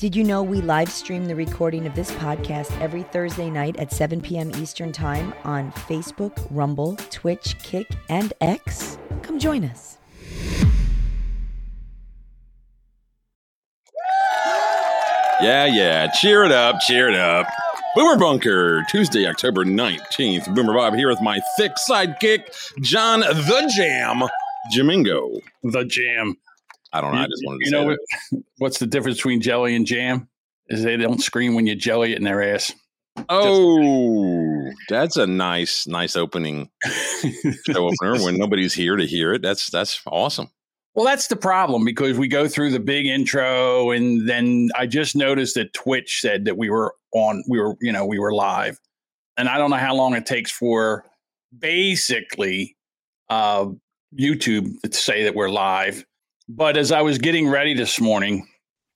Did you know we live stream the recording of this podcast every Thursday night at 7 p.m. Eastern Time on Facebook, Rumble, Twitch, Kick, and X? Come join us. Yeah, yeah. Cheer it up, cheer it up. Boomer Bunker, Tuesday, October 19th. Boomer Bob here with my thick sidekick, John the Jam Jamingo. The jam. I don't know. I just wanted to You know what, what's the difference between jelly and jam? Is they don't scream when you jelly it in their ass. Oh, that's a nice, nice opening show opener when nobody's here to hear it. That's that's awesome. Well, that's the problem because we go through the big intro, and then I just noticed that Twitch said that we were on, we were, you know, we were live, and I don't know how long it takes for basically uh, YouTube to say that we're live. But as I was getting ready this morning,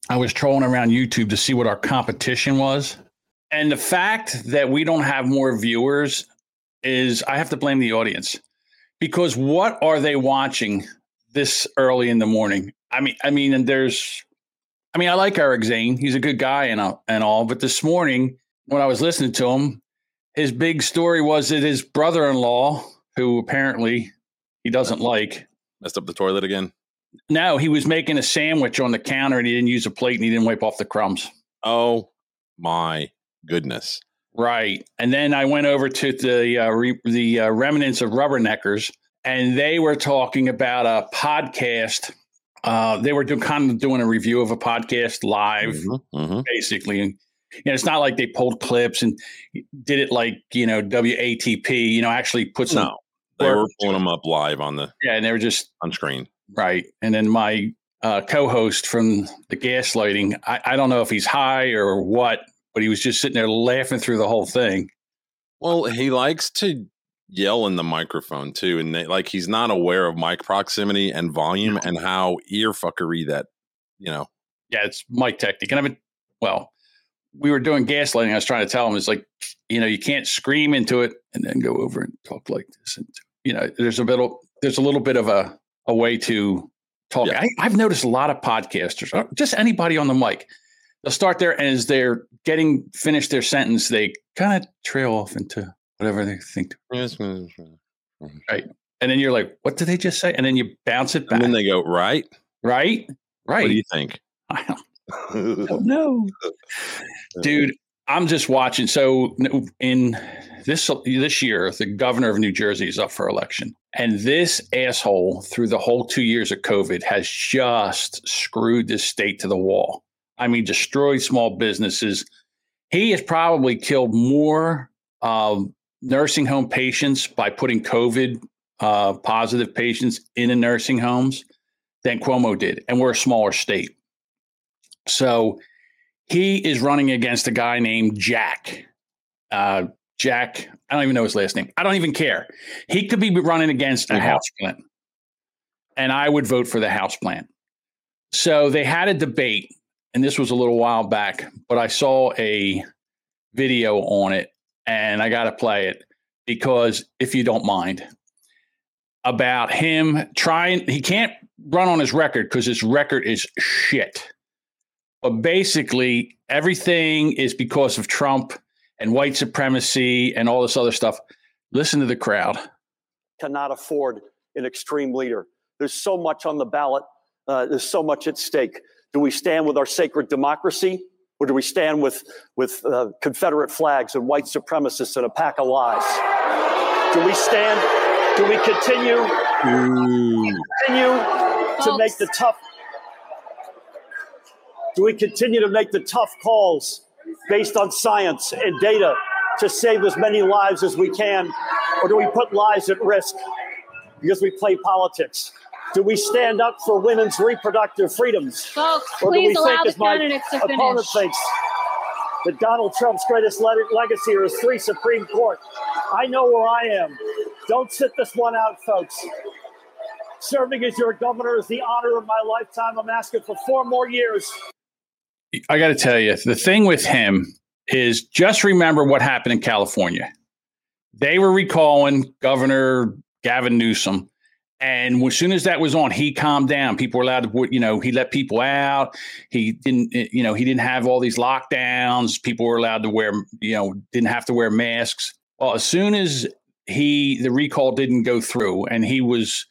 I was trolling around YouTube to see what our competition was, and the fact that we don't have more viewers is I have to blame the audience because what are they watching this early in the morning. I mean, I mean, and there's, I mean, I like Eric Zane. He's a good guy and all, and all. But this morning, when I was listening to him, his big story was that his brother-in-law, who apparently he doesn't like, Messed up the toilet again. No, he was making a sandwich on the counter and he didn't use a plate and he didn't wipe off the crumbs. Oh my goodness. Right. And then I went over to the uh, re- the uh, remnants of Rubberneckers, and they were talking about a podcast. Uh, they were doing kind of doing a review of a podcast live, Mhm, mhm. basically. And you know, it's not like they pulled clips and did it like you know WATP. You know, actually put some No, they were pulling them up live on the yeah, and they were just on screen. Right. And then my uh, co-host from the gaslighting, I, I don't know if he's high or what, but he was just sitting there laughing through the whole thing. Well, he likes to yell in the microphone too, and they, like he's not aware of mic proximity and volume and how ear fuckery that you know. yeah, it's mic technique. And I've been, well, we were doing gaslighting. I was trying to tell him, it's like, you know, you can't scream into it and then go over and talk like this. And, you know, there's a bit of, there's a little bit of a, a way to talk. Yeah. I, I've noticed a lot of podcasters, or just anybody on the mic, they'll start there and as they're getting finished their sentence, they kind of trail off into whatever they think. Mm-hmm. Right. And then you're like, what did they just say? And then you bounce it back. And then they go right. right? Right. What do you think? I don't know. dude i'm just watching. So in this this year the governor of new jersey is up for election. And this asshole through the whole two years of covid has just screwed this state to the wall. I mean destroyed small businesses. He has probably killed more um, nursing home patients by putting covid uh, positive patients in the nursing homes than cuomo did and we're a smaller state. So he is running against a guy named Jack. Uh, Jack, I don't even know his last name. I don't even care. He could be running against a Mhm. house plant, and I would vote for the house plant. So they had a debate, and this was a little while back, but I saw a video on it, and I got to play it because if you don't mind, about him trying, he can't run on his record because his record is shit. But basically, everything is because of Trump and white supremacy and all this other stuff. Listen to the crowd. cannot afford an extreme leader. There's so much on the ballot. Uh, there's so much at stake. Do we stand with our sacred democracy, or do we stand with with uh, Confederate flags and white supremacists and a pack of lies? Do we stand? Do we continue continue to make the tough? Do we continue to make the tough calls based on science and data to save as many lives as we can, or do we put lives at risk because we play politics? Do we stand up for women's reproductive freedoms? Folks, Or do we allow think, as my opponent thinks, that Donald Trump's greatest le- legacy are his three Supreme Court? I know where I am. Don't sit this one out, folks. Serving as your governor is the honor of my lifetime. I'm asking for four more years. I got to tell you, the thing with him is just remember what happened in California. They were recalling Governor Gavin Newsom, And as soon as that was on, he calmed down. People were allowed to, you know, he let people out. He didn't, eh, you know, he didn't have all these lockdowns. People were allowed to wear, you know, didn't have to wear masks. Well, as soon as he, the recall didn't go through and he was,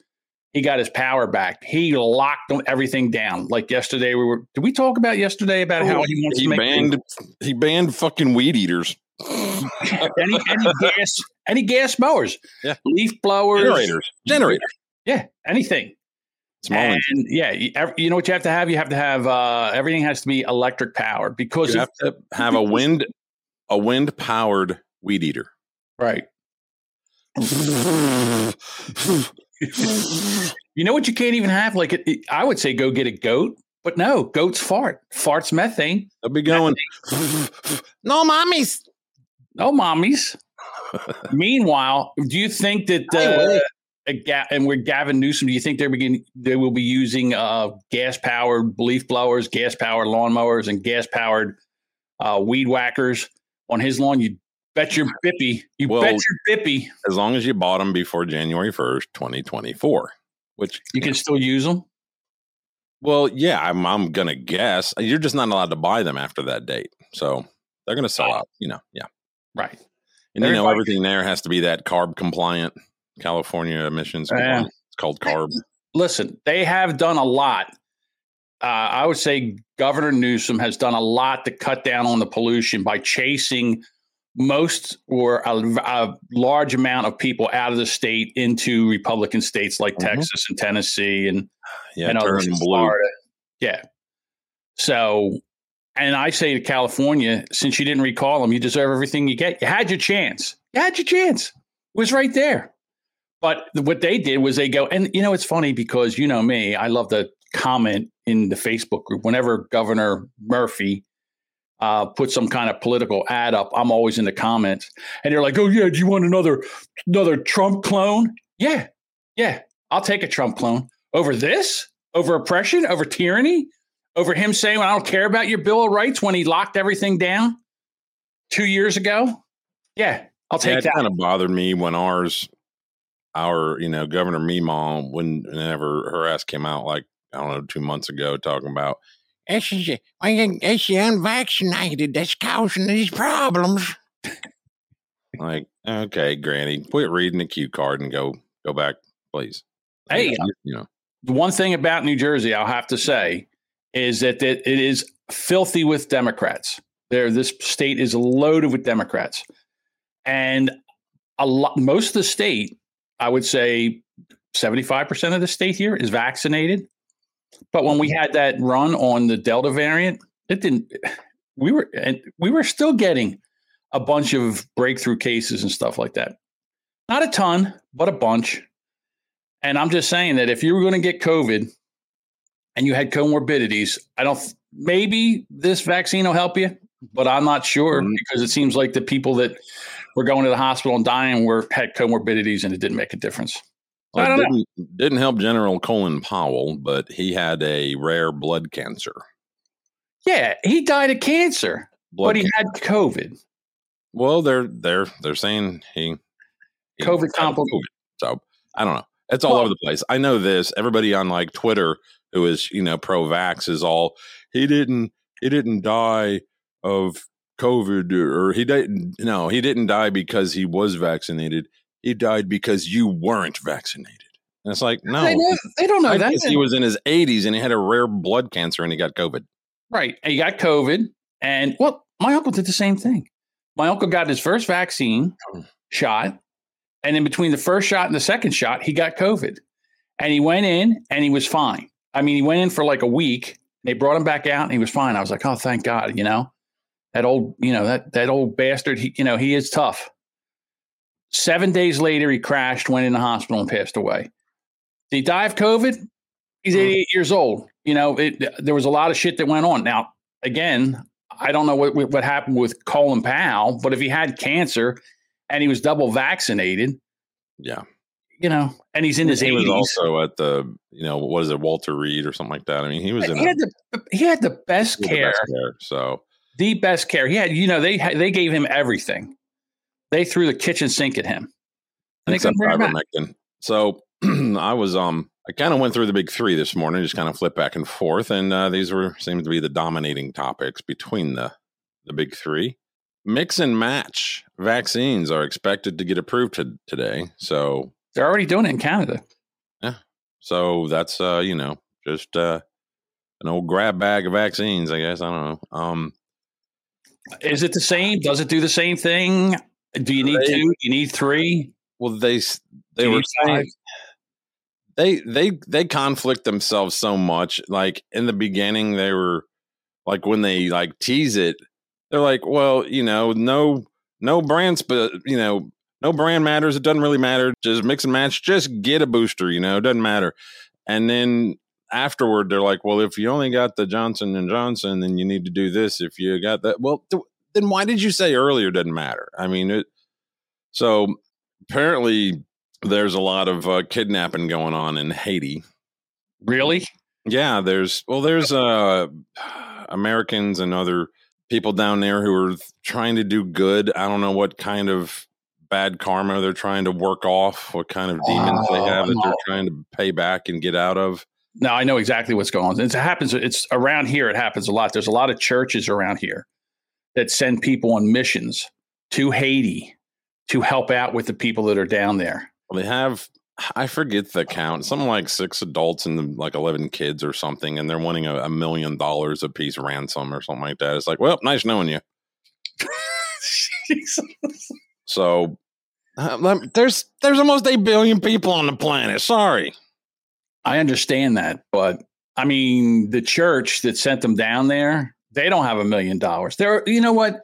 he got his power back. He locked everything down. Like yesterday, we were. Did we talk about yesterday about how he wants he to make banned he banned fucking weed eaters. any any gas any gas mowers, Yeah. leaf blowers, Generators. Generators. yeah, anything. Small and yeah, you, you know what you have to have. You have to have uh, everything has to be electric powered because You have to have a wind a wind powered weed eater. right. You know what you can't even have? Like it, it- I would say, go get a goat, but no, goats fart. Farts methane. They'll be going. no, mommies. No mommies. Meanwhile, do you think that uh, a Ga- and with Gavin Newsom, do you think they're begin they will be using uh, gas powered leaf blowers, gas powered lawnmowers, and gas powered uh, weed whackers on his lawn? You bet your bippy. You Well- bet your bippy. As long as you bought them before January first, twenty twenty four. Which You can still use them. well, yeah, I'm I'm gonna guess you're just not allowed to buy them after that date. So they're gonna sell Oh. out. You know, yeah. Right. And you know everything there has to be that carb compliant, California emissions. Compliant. It's called carb. Listen, they have done a lot. Uh, I would say Governor Newsom has done a lot to cut down on the pollution by chasing most or a, a large amount of people out of the state into Republican states like Mhm. Texas and Tennessee and, Yeah, and turn blue. Florida. Yeah. So, and I say to California, since you didn't recall them, you deserve everything you get. You had your chance. You had your chance. It was right there. But what they did was they go, and you know, it's funny because you know me, I love to comment in the Facebook group whenever Governor Murphy uh, put some kind of political ad up. I'm always in the comments, and they're like, "Oh yeah, do you want another another Trump clone?" Yeah, yeah, I'll take a Trump clone over this, over oppression, over tyranny, over him saying, "I don't care about your Bill of Rights" when he locked everything down two years ago. Yeah, I'll take it that. kind of bothered me when ours, our, you know, Governor Meemaw, when whenever her ass came out, like, I don't know, two months ago, talking about, it's, the- why you- it's the unvaccinated that's causing these problems. like, okay, Granny, quit reading the cue card and go go back, please. Hey, you know, the one thing about New Jersey, I'll have to say, is that it, it is filthy with Democrats. There, this state is loaded with Democrats, and a lot. Most of the state, I would say, seventy-five percent of the state here is vaccinated. But when we had that run on the Delta variant, it didn't. We were and we were still getting a bunch of breakthrough cases and stuff like that. Not a ton, but a bunch. And I'm just saying that if you were going to get COVID and you had comorbidities, I don't, maybe this vaccine will help you, but I'm not sure Mhm. because it seems like the people that were going to the hospital and dying were had comorbidities and it didn't make a difference. I Well, don't know. didn't, didn't help General Colin Powell, but he had a rare blood cancer. Yeah, he died of cancer, Blood but he can- had COVID. well, they're they're they're saying he, he COVID had compli- COVID. So I don't know. It's all Well- over the place. I know this. Everybody on like Twitter who is you know pro vax is all he didn't he didn't die of COVID or he didn't no he didn't die because he was vaccinated. He died because you weren't vaccinated. And it's like no, They, know- they don't know I that. he was in his 80s and he had a rare blood cancer and he got COVID. Right. And he got COVID. And well, my uncle did the same thing. My uncle got his first vaccine hmm. shot. And in between the first shot and the second shot, he got COVID. And he went in and he was fine. I mean, he went in for like a week. They brought him back out and he was fine. I was like, oh, thank God, you know, that old, you know, that that old bastard, he, you know, he is tough. Seven days later, he crashed, went in the hospital, and passed away. Did he die of COVID? He's mm-hmm. 88 years old. You know, it, there was a lot of shit that went on. Now, again, I don't know what what happened with Colin Powell, but if he had cancer and he was double vaccinated, Yeah. you know, and he's in his he was 80s, also at the, you know, what is it, Walter Reed or something like that. I mean, he was in he a, had the he had the best the care, best care. So the best care. He had, you know, they they gave him everything. They threw the kitchen sink at him. And they except him ivermectin. So I was um I kind of went through the big three this morning, just kind of flip back and forth, and uh, these were seemed to be the dominating topics between the the big three. Mix and match vaccines are expected to get approved to, today, so They're already doing it in Canada. Yeah, so that's uh you know just uh an old grab bag of vaccines, I guess. I don't know. Um, Is it the same? Does it do the same thing? Do you need They- two? You need three? well, they they were saying they they they conflict themselves so much like in the beginning they were like when they like tease it they're like well you know no no brands but you know no brand matters it doesn't really matter just mix and match just get a booster you know it doesn't matter and then afterward they're like well if you only got the johnson and johnson then you need to do this if you got that well then why did you say earlier doesn't matter i mean it so apparently there's a lot of uh, kidnapping going on in Haiti. Really? Yeah, there's well, there's uh, Americans and other people down there who are trying to do good. I don't know what kind of bad karma they're trying to work off, what kind of demons they have that Oh, they're trying to pay back and get out of. No, I know exactly what's going on. It happens. It's around here. It happens a lot. There's a lot of churches around here that send people on missions to Haiti to help out with the people that are down there. Well, they have. I forget the count. Something like six adults and like eleven kids or something, and they're wanting a, a million dollars a piece ransom or something like that. It's like, well, nice knowing you. So uh, there's there's almost eight billion people on the planet. Sorry. I understand that, but I mean, the church that sent them down there, they don't have a million dollars. They're, you know what?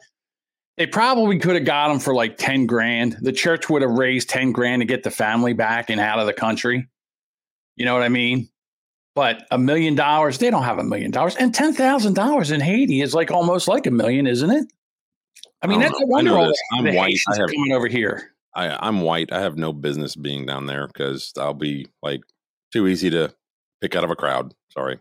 They probably could have got them for like 10 grand. The church would have raised 10 grand to get the family back and out of the country. You know what I mean? But a million dollars, they don't have a million dollars. And $10,000 in Haiti is like almost like a million, isn't it? I mean, I that's a wonder I know all this. the, I'm the white. I Haitians have- coming over here. I, I'm white. I have no business being down there because I'll be like too easy to pick out of a crowd. Sorry.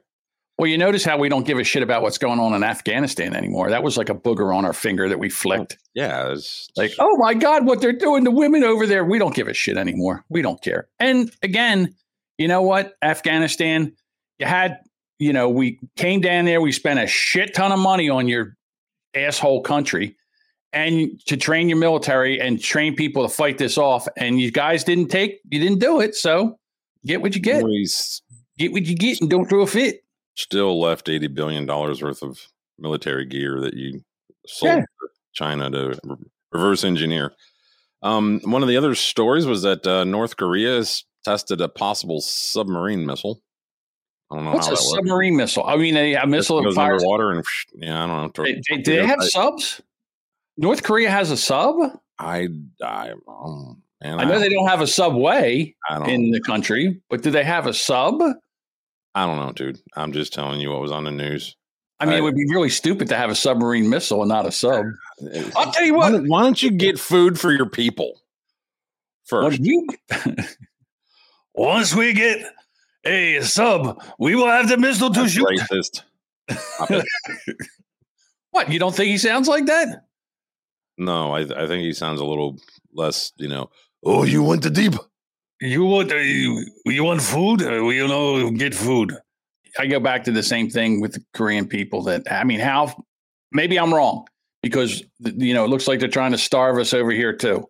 Well, you notice how we don't give a shit about what's going on in Afghanistan anymore. That was like a booger on our finger that we flicked. Oh, yeah, it's Like, oh my God, what they're doing to women over there. We don't give a shit anymore. We don't care. And again, you know what? Afghanistan, you had, you know, we came down there, we spent a shit ton of money on your asshole country and to train your military and train people to fight this off. And you guys didn't take, you didn't do it. So get what you get. s- Get what you get and don't throw a fit. Still left eighty billion dollars worth of military gear that you sold Yeah. to China to re- reverse engineer. Um, one of the other stories was that uh, North Korea has tested a possible submarine missile. I don't know What's a that works. submarine missile? I mean, a, a missile that goes fires. underwater and yeah, I don't know. They, they, do they have subs? North Korea has a sub. I, I, um, man, I know they don't have a subway I in the country, but do they have a sub? I don't know, dude. I'm just telling you what was on the news. I mean, I- it would be really stupid to have a submarine missile and not a sub. I'll tell you Why, what. don't- why don't you get food for your people first? you, once we get a sub, we will have the missile to That's shoot. racist. What? You don't think he sounds like that? no, I, I think he sounds a little less, you know. Oh, you went to deep. You want uh, you, you want food? Uh, you know, get food. I go back to the same thing with the Korean people. That I mean, how? Maybe I'm wrong because you know it looks like they're trying to starve us over here too.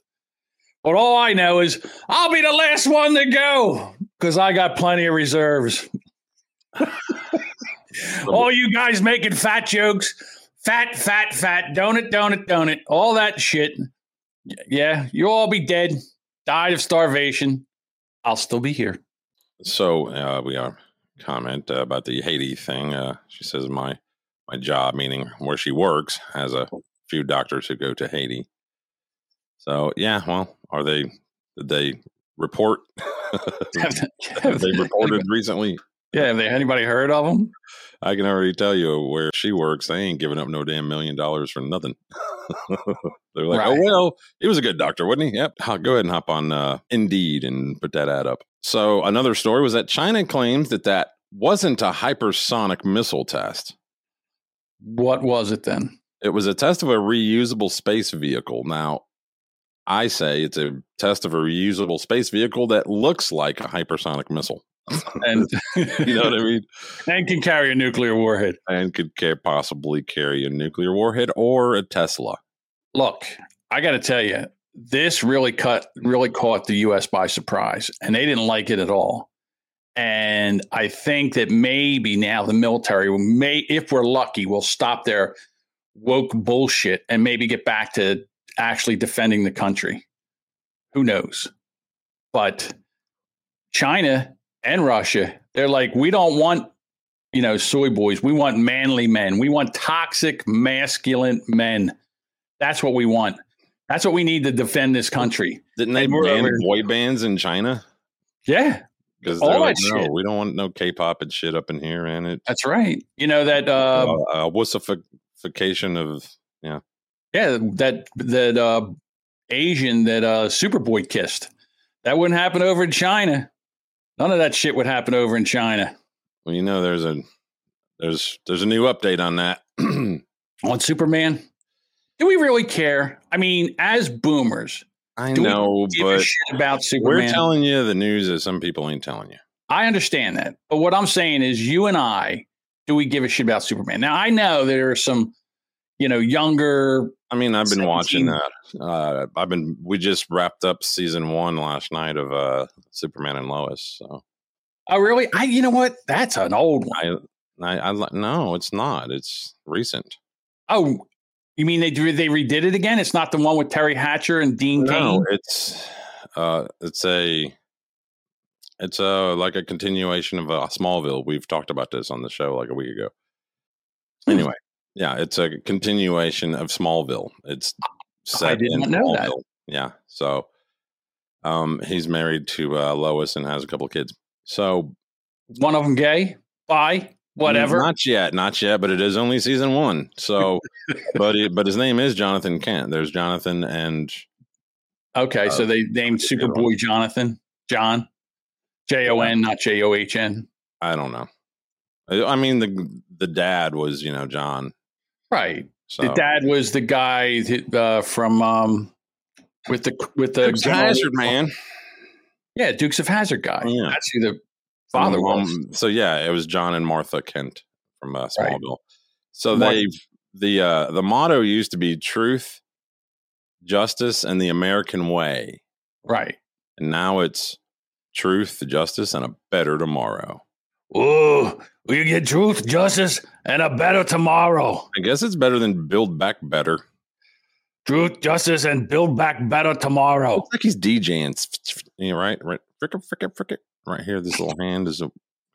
But all I know is I'll be the last one to go because I got plenty of reserves. all you guys making fat jokes, fat, fat, fat, donut, donut, donut, all that shit. Yeah, you'll all be dead, died of starvation. I'll still be here. So uh, we are comment uh, about the Haiti thing. Uh, she says my my job, meaning where she works, has a few doctors who go to Haiti. So yeah, well, are they? Did they report? have they reported recently? Yeah, have they, anybody heard of them? I can already tell you where she works. They ain't giving up no damn million dollars for nothing. They're like, Right. oh well, he was a good doctor, wasn't he? Yep. I'll go ahead and hop on uh, Indeed and put that ad up. So another story was that China claims that that wasn't a hypersonic missile test. What was it then? It was a test of a reusable space vehicle. Now, I say it's a test of a reusable space vehicle that looks like a hypersonic missile. And You know what I mean? and can carry a nuclear warhead. And could ca- possibly carry a nuclear warhead or a Tesla. Look, I got to tell you, this really cut really caught the U.S. by surprise, and they didn't like it at all. And I think that maybe now the military will may, if we're lucky, will stop their woke bullshit and maybe get back to actually defending the country. Who knows? But China and Russia, they're like, we don't want, you know, soy boys. We want manly men. We want toxic, masculine men. That's what we want. That's what we need to defend this country. Didn't they ban over- boy bands in China? Yeah, Because All they're like, that no, shit. we don't want no K-pop and shit up in here, and it that's right. You know that uh, uh, uh, wussification of yeah, yeah, that that uh Asian that uh Superboy kissed. That wouldn't happen over in China. None of that shit would happen over in China. well, you know, there's a there's there's a new update on that. On Superman, do we really care? I mean, as boomers, I Do we know, give a but shit about Superman. we're telling you the news that some people ain't telling you. I understand that. But what I'm saying is, you and I, do we give a shit about Superman? Now, I know there are some, you know, younger. I mean, I've been 17. watching that. Uh, I've been. We just wrapped up season one last night of uh, Superman and Lois. So Oh, really? I, you know what? That's an old one. I, I, I no, it's not. It's recent. Oh, you mean they they redid it again? It's not the one with Teri Hatcher and Dean No, Cain. it's uh, it's a it's a like a continuation of uh, Smallville. We've talked about this on the show like a week ago. Hmm. Anyway, yeah, it's a continuation of Smallville. It's set did in not know that. Smallville. Yeah, so um, he's married to uh, Lois and has a couple of kids. So One of them gay, bi, whatever. not yet, not yet, but it is only season one. So, but it, but his name is Jonathan Kent. There's Jonathan and okay, so uh, they named Superboy Jonathan, John, J O N, not J O H N. I don't know. I I mean the the dad was you know John. Right. So The dad was the guy that, uh, from um, with the with the Dukes of Hazzard, man. Yeah, Dukes of Hazzard guy. Yeah. That's who the father Um, was. So yeah, it was John and Martha Kent from uh, Right. Smallville. So they the uh, the motto used to be truth, justice, and the American way, Right. and now it's truth, justice, and a better tomorrow. Oh, we get truth, justice, and a better tomorrow. I guess it's better than build back better. Truth, justice, and build back better tomorrow. Looks like he's DJing. Yeah, right, right. Frick it, frick it, frick it. Right here, this little hand is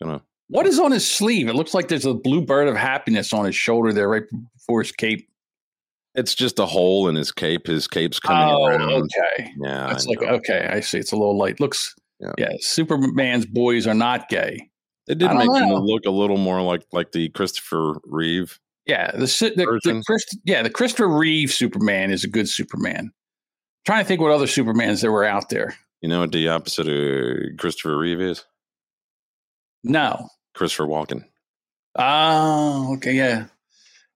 gonna. What is on his sleeve? It looks like there's a blue bird of happiness on his shoulder there, right before his cape. It's just a hole in his cape. His cape's coming oh, around. okay. Yeah, it's like know. okay. I see. It's a little light. Looks. Yeah. Yeah. Superman's boys are not gay. They did make don't him look a little more like like the Christopher Reeve. Yeah. The the, the Version. Chris, yeah the Christopher Reeve Superman is a good Superman. trying to think what other Supermans there were out there. You know what the opposite of Christopher Reeve is? No. Christopher Walken. Oh, okay, yeah,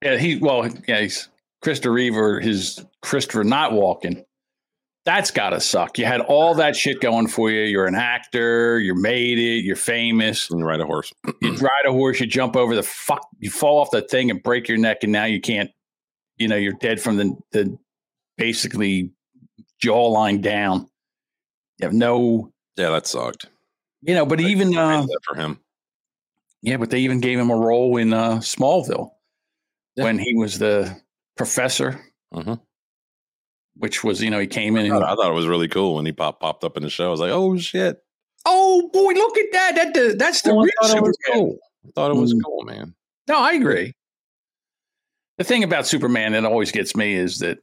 yeah. He well, yeah, he's Christopher Reeve or his Christopher not walking. That's gotta suck. You had all that shit going for you. You're an actor. You made it. You're famous. And ride a horse. You ride a horse. You jump over the fuck. You fall off the thing and break your neck, and now you can't. You know, you're dead from the the basically jawline down. You have no. Yeah, that sucked. You know, but even uh, that for him. Yeah, but they even gave him a role in uh, Smallville Yeah. when he was the professor, Mhm. Which was you know he came in I and thought, I thought it was really cool when he popped popped up in the show. I was like, oh shit! oh boy, look at that! That the, that's the Oh, I real thought it was cool. I thought it was Mm. cool, man. No, I agree. The thing about Superman that always gets me is that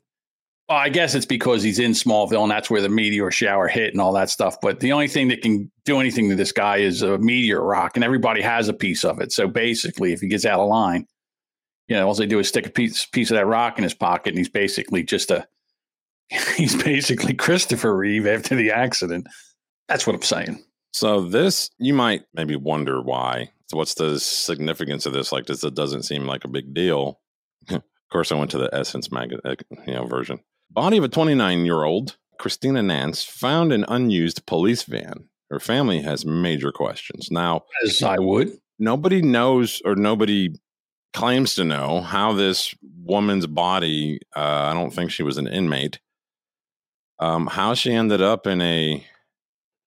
well, I guess it's because he's in Smallville and that's where the meteor shower hit and all that stuff. But the only thing that can do anything to this guy is a meteor rock, and everybody has a piece of it. So basically, if he gets out of line, you know, all they do is stick a piece piece of that rock in his pocket, and he's basically just a he's basically Christopher Reeve after the accident. That's what I'm saying. So this, you might maybe wonder why. So what's the significance of this? Like this, it doesn't seem like a big deal. of course, I went to the Essence mag, uh, you know, version. Body of a 29 year old Christina Nance found an unused police van. Her family has major questions. Now, As I would. nobody knows or nobody claims to know how this woman's body, uh, I don't think she was an inmate, um, how she ended up in a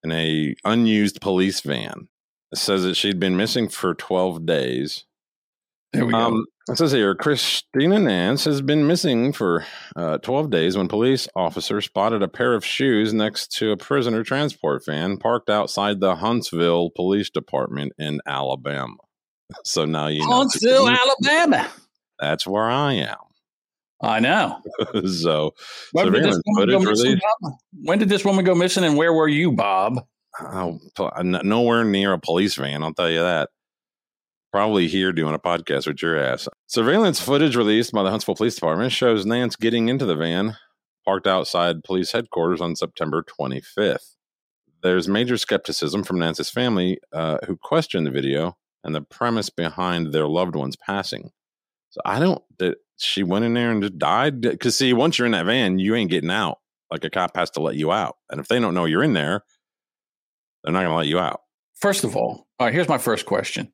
in a unused police van. It says that she'd been missing for 12 days. There we go. Um, it says here Christina Nance has been missing for uh, 12 days when police officers spotted a pair of shoes next to a prisoner transport van parked outside the Huntsville Police Department in Alabama. So now you know. Huntsville, Alabama. That's where I am. I know. so When did, this Surveillance woman go footage missing, released. When did this woman go missing and where were you, Bob? oh, nowhere near a police van, I'll tell you that. Probably here doing a podcast with your ass. Surveillance footage released by the Huntsville Police Department shows Nance getting into the van parked outside police headquarters on September 25th. There's major skepticism from Nance's family, uh, who questioned the video and the premise behind their loved one's passing. So I don't that she went in there and just died because see, once you're in that van, you ain't getting out. Like a cop has to let you out, and if they don't know you're in there, they're not going to let you out. First of all, all right, here's my first question.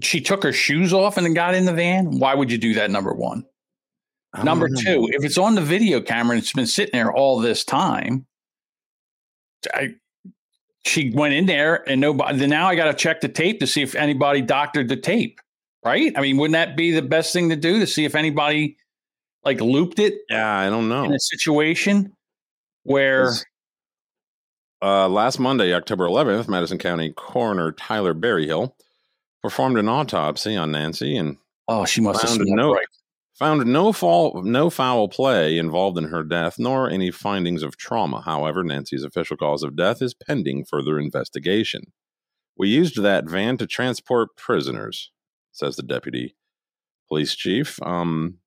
She took her shoes off and then got in the van. Why would you do that? Number one. Number know. two, if it's on the video camera and it's been sitting there all this time, I, she went in there and nobody. Then now I got to check the tape to see if anybody doctored the tape, right? I mean, wouldn't that be the best thing to do to see if anybody like looped it yeah, I don't know. in a situation where Uh, last Monday, October 11th, Madison County Coroner Tyler Berryhill performed an autopsy on Nancy and oh, she must have found smelled no right. found no fall, no foul play involved in her death, nor any findings of trauma. However, Nancy's official cause of death is pending further investigation. We used that van to transport prisoners, says the deputy police chief. Um,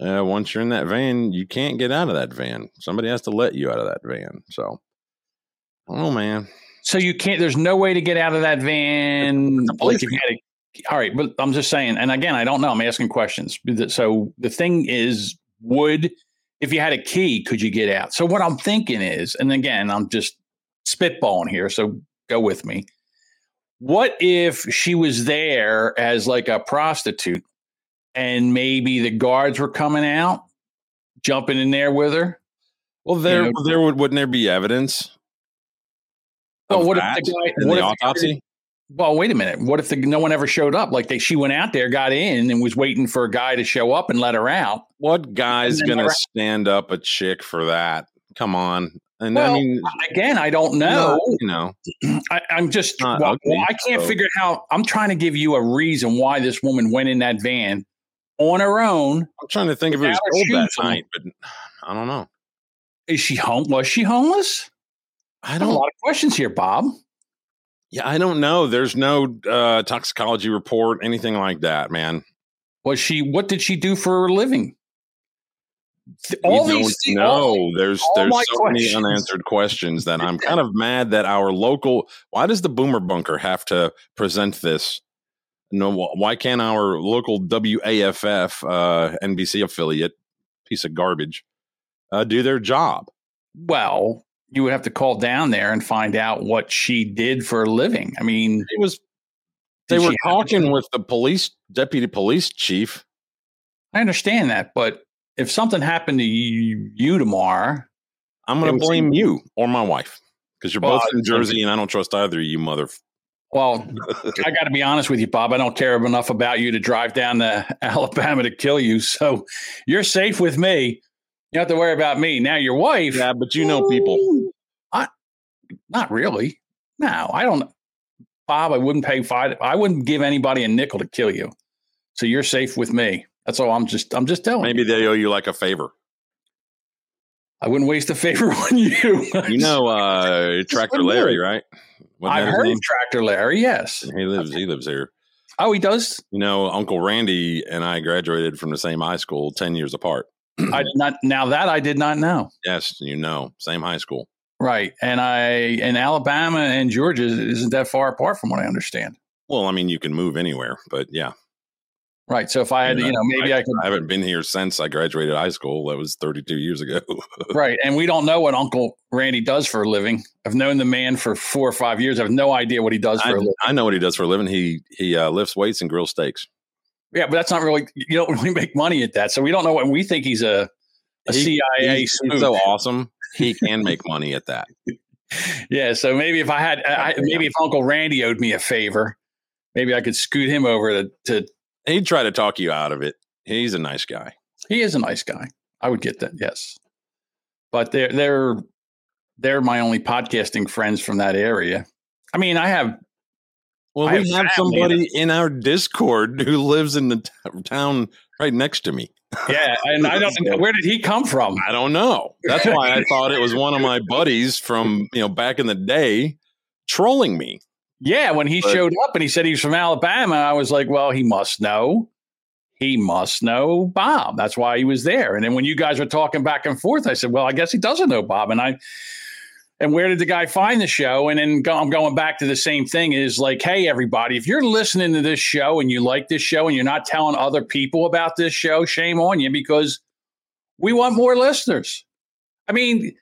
uh, once you're in that van, you can't get out of that van. Somebody has to let you out of that van. So, oh man, So you can't. There's no way to get out of that van. It's police Like you had a, all right, but I'm just saying. And again, I don't know. I'm asking questions. So the thing is, would if you had a key, could you get out? So what I'm thinking is, and again, I'm just spitballing here. So go with me. What if she was there as like a prostitute, and maybe the guards were coming out, jumping in there with her? well, there know- there would wouldn't there be evidence? Well, of what if the guy? What the if autopsy? Well, wait a minute. What if the, no one ever showed up? Like they, she went out there, got in, and was waiting for a guy to show up and let her out. What guy's gonna stand up a chick for that? Come on, and Well, I mean, Again, I don't know. you know, I, I'm just. Well, ugly, I can't so- figure out. I'm trying to give you a reason why this woman went in that van on her own. I'm trying to think if it was cold that night, but I don't know. Is she home? Was she homeless? I I have a don't. lot of questions here, Bob. Yeah, I don't know. There's no uh, toxicology report, anything like that, man. Was she? What did she do for a living? We All these. know. there's there's so many unanswered questions that I'm kind of mad that our local. Why does the Boomer Bunker have to present this? No, why can't our local WAFF uh, NBC affiliate, piece of garbage, uh, do their job? well, you would have to call down there and find out what she did for a living. I mean, It was. They were talking with the police deputy police chief. I understand that, but if something happened to you, you tomorrow, I'm going to blame you or my wife because you're Well, both in Jersey, and I don't trust either of you, mother. well, I got to be honest with you, Bob. I don't care enough about you to drive down to Alabama to kill you. So you're safe with me. You don't have to worry about me. Now, your wife, yeah, but you know people. I, not really. No, I don't. Bob, I wouldn't pay five. I wouldn't give anybody a nickel to kill you. So you're safe with me. That's all. I'm just. I'm just telling Maybe you. they owe you like a favor. I wouldn't waste a favor on you. You know, uh, Tractor Larry, right? I've heard name? of Tractor Larry. Yes. He lives. He lives here. Oh, he does. You know, Uncle Randy and I graduated from the same high school, ten years apart. I did not. Now that I did not know. Yes, you know, same high school. Right, and I and Alabama and Georgia isn't that far apart from what I understand. Well, I mean, you can move anywhere, but yeah, Right. So if I had, you know, maybe I, could. I haven't been here since I graduated high school. That was 32 years ago. Right. And we don't know what Uncle Randy does for a living. I've known the man for four or five years. I have no idea what he does for I, a living. I know what he does for a living. He he uh, lifts weights and grills steaks. Yeah, but that's not really. You don't really make money at that. So we don't know what we think he's a a He- CIA. He's, he's so awesome. He can make money at that. Yeah, so maybe if I had, I, maybe if Uncle Randy owed me a favor, maybe I could scoot him over to, to. He'd try to talk you out of it. He's a nice guy. He is a nice guy. I would get that. Yes, but they're they're they're my only podcasting friends from that area. I mean, I have. Well, I we have have somebody in our Discord who lives in the t- town right next to me. Yeah, and I don't. Know. Where did he come from? I don't know. That's why I thought it was one of my buddies from you know back in the day trolling me. Yeah, when he But- showed up and he said he was from Alabama, I was like, well, he must know. He must know Bob. That's why he was there. And then when you guys were talking back and forth, I said, well, I guess he doesn't know Bob. And I, and where did the guy find the show? And then go, I'm going back to the same thing is like, hey, everybody, if you're listening to this show and you like this show and you're not telling other people about this show, shame on you because we want more listeners. I mean,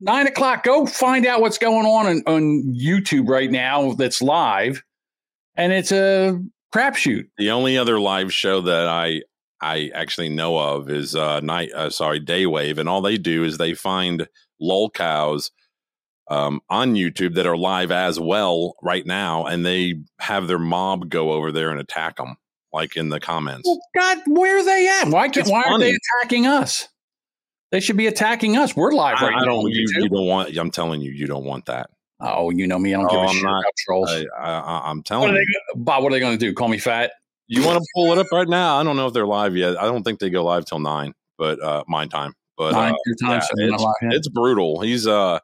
nine o'clock, go find out what's going on, on on YouTube right now that's live. And it's a crapshoot. The only other live show that I I actually know of is uh night uh, sorry Daywave, and all they do is they find lol cows um, on YouTube that are live as well right now, and they have their mob go over there and attack them, like in the comments. Well, God, where are they at? Why can't, It's why aren't they attacking us? They should be attacking us. We're live I, right I now. don't. on You, you don't want. I'm telling you, you don't want that. oh, you know me. I don't give Oh, a I'm shit not- about trolls. I, I, I'm what telling they, you. go- Bob? What are they going to do? Call me fat? You want to pull it up right now? I don't know if they're live yet. I don't think they go live till nine, but uh, my time. But Nine uh, your time, yeah, it's, it's brutal. He's uh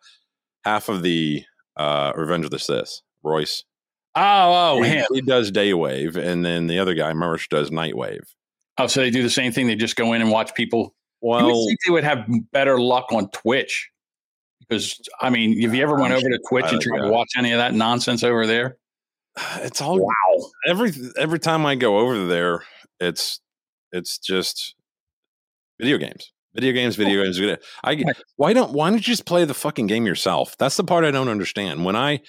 half of the uh Revenge of the Sith, Royce. Oh, oh, he, him. he does Daywave, and then the other guy, Mersh, does Nightwave. Oh, so they do the same thing. They just go in and watch people. You would Well, think they would have better luck on Twitch because I mean, have you ever went over to Twitch and tried to watch any of that nonsense over there? it's all Wow. every every time I go over there, it's it's just video games. Video games, video games. I why don't why don't you just play the fucking game yourself? That's the part I don't understand. When I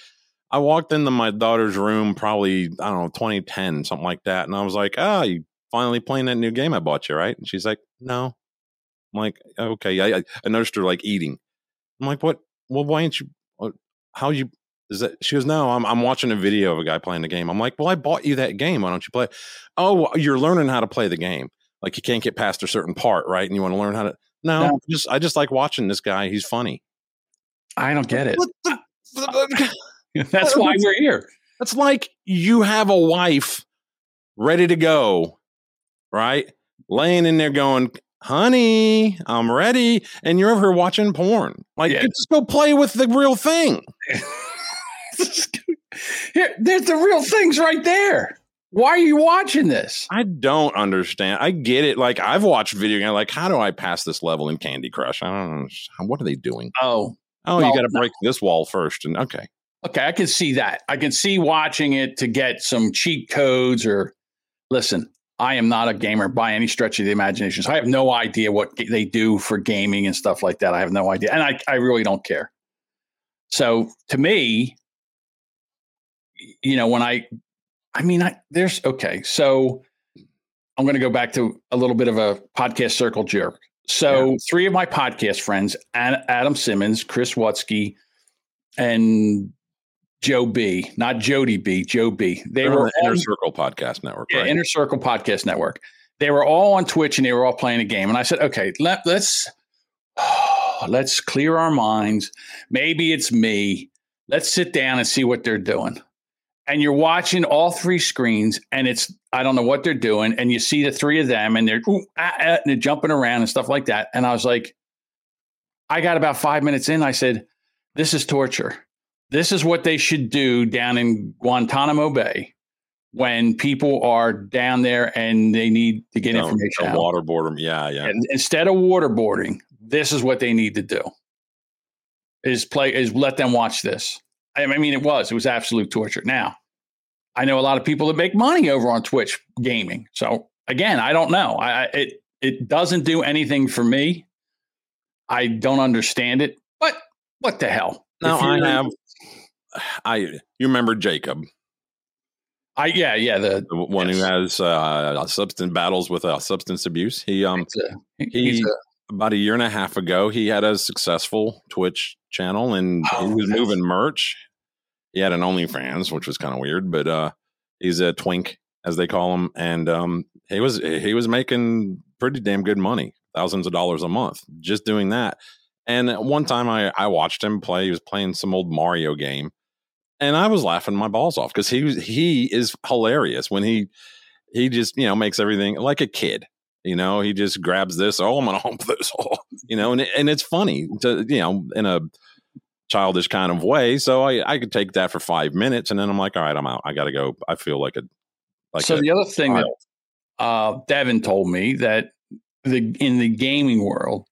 I walked into my daughter's room, probably I don't know 2010 something like that, and I was like, "Ah, you finally playing that new game I bought you, right?" And she's like, "No." I'm like, "Okay." I I- noticed her like eating. I'm like, "What? Well, why ain't you? uh, How you?" Is that she goes, No, I'm I'm watching a video of a guy playing the game. I'm like, Well, I bought you that game. Why don't you play? Oh, you're learning how to play the game. Like you can't get past a certain part, right? And you want to learn how to no, No. just I just like watching this guy. He's funny. I don't get it. That's why we're here. That's like you have a wife ready to go, right? Laying in there going, honey, I'm ready. And you're over here watching porn. Like, Yeah. just go play with the real thing. Here, there's the real things right there. Why are you watching this? I don't understand. I get it. Like, I've watched video game. Like, how do I pass this level in Candy Crush? I don't know. What are they doing? Oh, Oh, Well, you got to break this wall first. And okay. okay. I can see that. I can see watching it to get some cheat codes or listen. I am not a gamer by any stretch of the imagination. So I have no idea what they do for gaming and stuff like that. I have no idea. And I, I really don't care. So to me, you know, when I, I mean, I, there's okay. So I'm going to go back to a little bit of a podcast circle jerk. So three of my podcast friends, Adam Simmons, Chris Watsky, and Joe B, not Jody B, Joe B. They They're were the Inner on- Circle Podcast Network, yeah, right? Inner Circle Podcast Network. They were all on Twitch and they were all playing a game. And I said, okay, let, let's let's clear our minds. Maybe it's me. Let's sit down and see what they're doing. And you're watching all three screens, and it's I don't know what they're doing, and you see the three of them, and they're ooh, ah, ah, and they're jumping around and stuff like that. And I was like, I got about five minutes in. I said, this is torture. This is what they should do down in Guantanamo Bay when people are down there and they need to get Don't- information don't out. waterboard them. Yeah, yeah. And instead of waterboarding, this is what they need to do. Is play is let them watch this. I mean, it was it was absolute torture. Now, I know a lot of people that make money over on Twitch gaming, so again, I don't know. I it it doesn't do anything for me. I don't understand it, but what the hell? Now I have. I you remember Jacob? I yeah yeah the, the one yes. who has uh, substance battles with uh, substance abuse. He um a, he a, about a year and a half ago he had a successful Twitch channel and oh, he was moving merch. He had an OnlyFans, which was kind of weird, but uh, he's a twink as they call him, and um, he was he was making pretty damn good money, thousands of dollars a month, just doing that. And one time I I watched him play. He was playing some old Mario game, and I was laughing my balls off because he was he is hilarious when he he just you know makes everything like a kid. You know, he just grabs this. Oh, I'm gonna hump this. Oh, you know, and and it's funny to you know in a childish kind of way. So I I could take that for five minutes, and then I'm like, all right, I'm out. I got to go. I feel like a like so. the other thing child. that uh, Devin told me that the in the gaming world,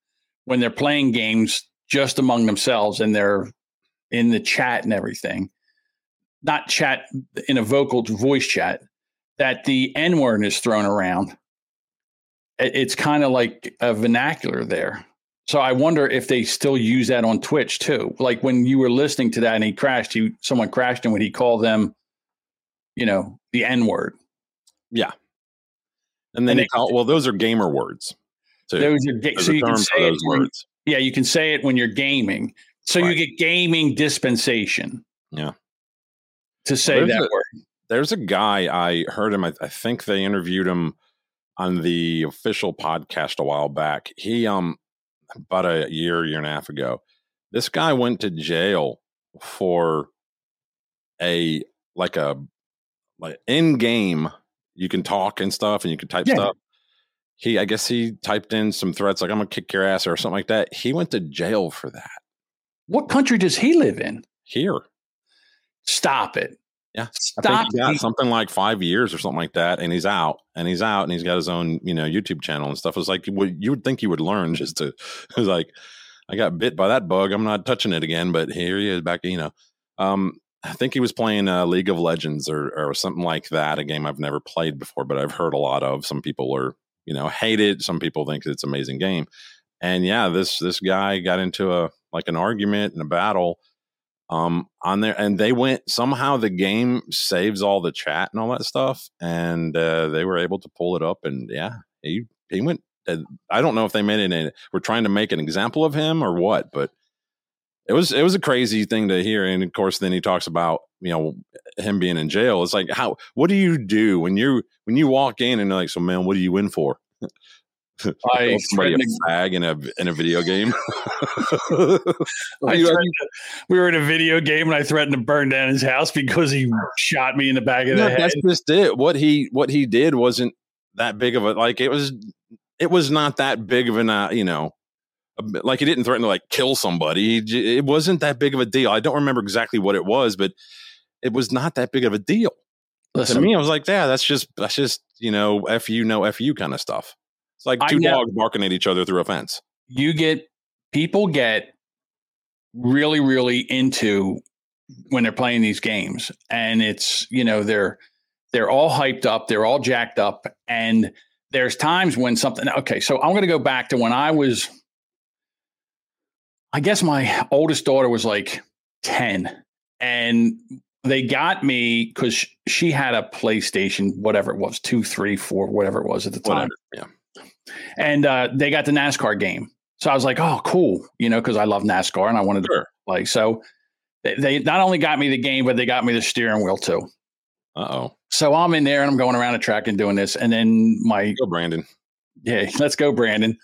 when they're playing games just among themselves and they're in the chat and everything, not chat in a vocal voice chat, that the N word is thrown around. It's kind of like a vernacular there. So I wonder if they still use that on Twitch too. Like when you were listening to that and he crashed, he someone crashed and would he call them, you know, the N word? Yeah. And then and they call well, those are gamer words. Too. Those are ga- so you can say those when, words. Yeah, you can say it when you're gaming. So right. you get gaming dispensation. Yeah. To say well, that a, word. There's a guy I heard him. I, I think they interviewed him on the official podcast a while back. He um about a year, year and a half ago. This guy went to jail for a like a like in game you can talk and stuff and you can type yeah. stuff. He I guess he typed in some threats like I'm gonna kick your ass or something like that. He went to jail for that. What country does he live in? Here. Stop it. Yeah. Stop. I think he got something like five years or something like that, and he's out, and he's out, and he's got his own, you know, YouTube channel and stuff. It's like you would think you would learn just to. It was like, I got bit by that bug. I'm not touching it again, but here he is back. You know, um, I think he was playing uh, League of Legends or or something like that, a game I've never played before, but I've heard a lot of. Some people are, you know, hate it. Some people think it's an amazing game, and yeah, this this guy got into a like an argument and a battle um, on there, and they went somehow. The game saves all the chat and all that stuff, and uh, they were able to pull it up. And yeah, he he went. Uh, I don't know if they made it. We're trying to make an example of him or what, but it was it was a crazy thing to hear. And of course, then he talks about you know him being in jail. It's like how what do you do when you when you walk in and like, so man, what are you in for? I somebody a fag in a in a video game. to, we were in a video game and I threatened to burn down his house because he shot me in the back of no, the head. That's just it. What he what he did wasn't that big of a like it was it was not that big of an uh, you know like he didn't threaten to like kill somebody. It wasn't that big of a deal. I don't remember exactly what it was, but it was not that big of a deal. Listen, to me, I was like, yeah, that's just that's just you know, f you, no f you kind of stuff. It's like two dogs barking at each other through a fence. You get people get really, really into when they're playing these games, and it's you know they're they're all hyped up, they're all jacked up, and there's times when something. Okay, so I'm going to go back to when I was. I guess my oldest daughter was like ten, and they got me because she had a PlayStation, whatever it was, two, three, four, whatever it was at the time. Whatever, yeah and uh, they got the NASCAR game. So I was like, oh, cool, you know, because I love NASCAR and I wanted sure. to like So they, they, not only got me the game, but they got me the steering wheel too. Uh oh. So I'm in there and I'm going around the track and doing this, and then my go Brandon. Yeah, let's go, Brandon.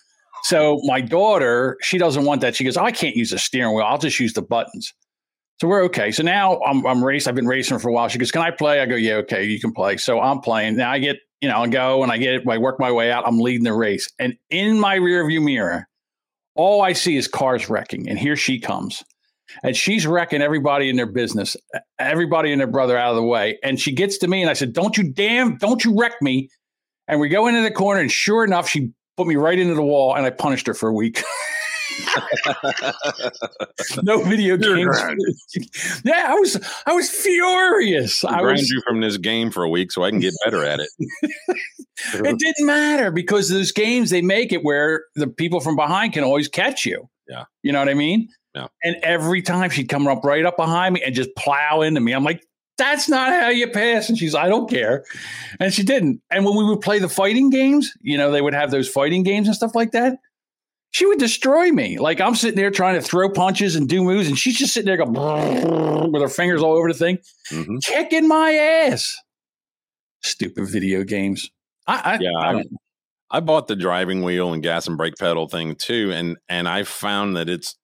So my daughter, she doesn't want that. She goes, oh, I can't use the steering wheel. I'll just use the buttons. So we're okay. So now I'm I'm racing. I've been racing for a while. She goes, "Can I play?" I go, "Yeah, okay, you can play." So I'm playing. Now I get you know, I go and I get I work my way out. I'm leading the race. And in my rearview mirror, all I see is cars wrecking. And here she comes. And she's wrecking everybody in their business, everybody and their brother out of the way. And she gets to me and I said, Don't you damn, don't you wreck me. And we go into the corner, and sure enough, she put me right into the wall and I punished her for a week. no video games. yeah, I was I was furious. I was you from this game for a week so I can get better at it. it didn't matter because those games they make it where the people from behind can always catch you. Yeah. You know what I mean? Yeah. And every time she'd come up right up behind me and just plow into me. I'm like, that's not how you pass. And she's, I don't care. And she didn't. And when we would play the fighting games, you know, they would have those fighting games and stuff like that. She would destroy me. Like I'm sitting there trying to throw punches and do moves, and she's just sitting there going with her fingers all over the thing, Mhm. kicking my ass. Stupid video games. I, I Yeah, I- I bought the driving wheel and gas and brake pedal thing too, and and I found that it's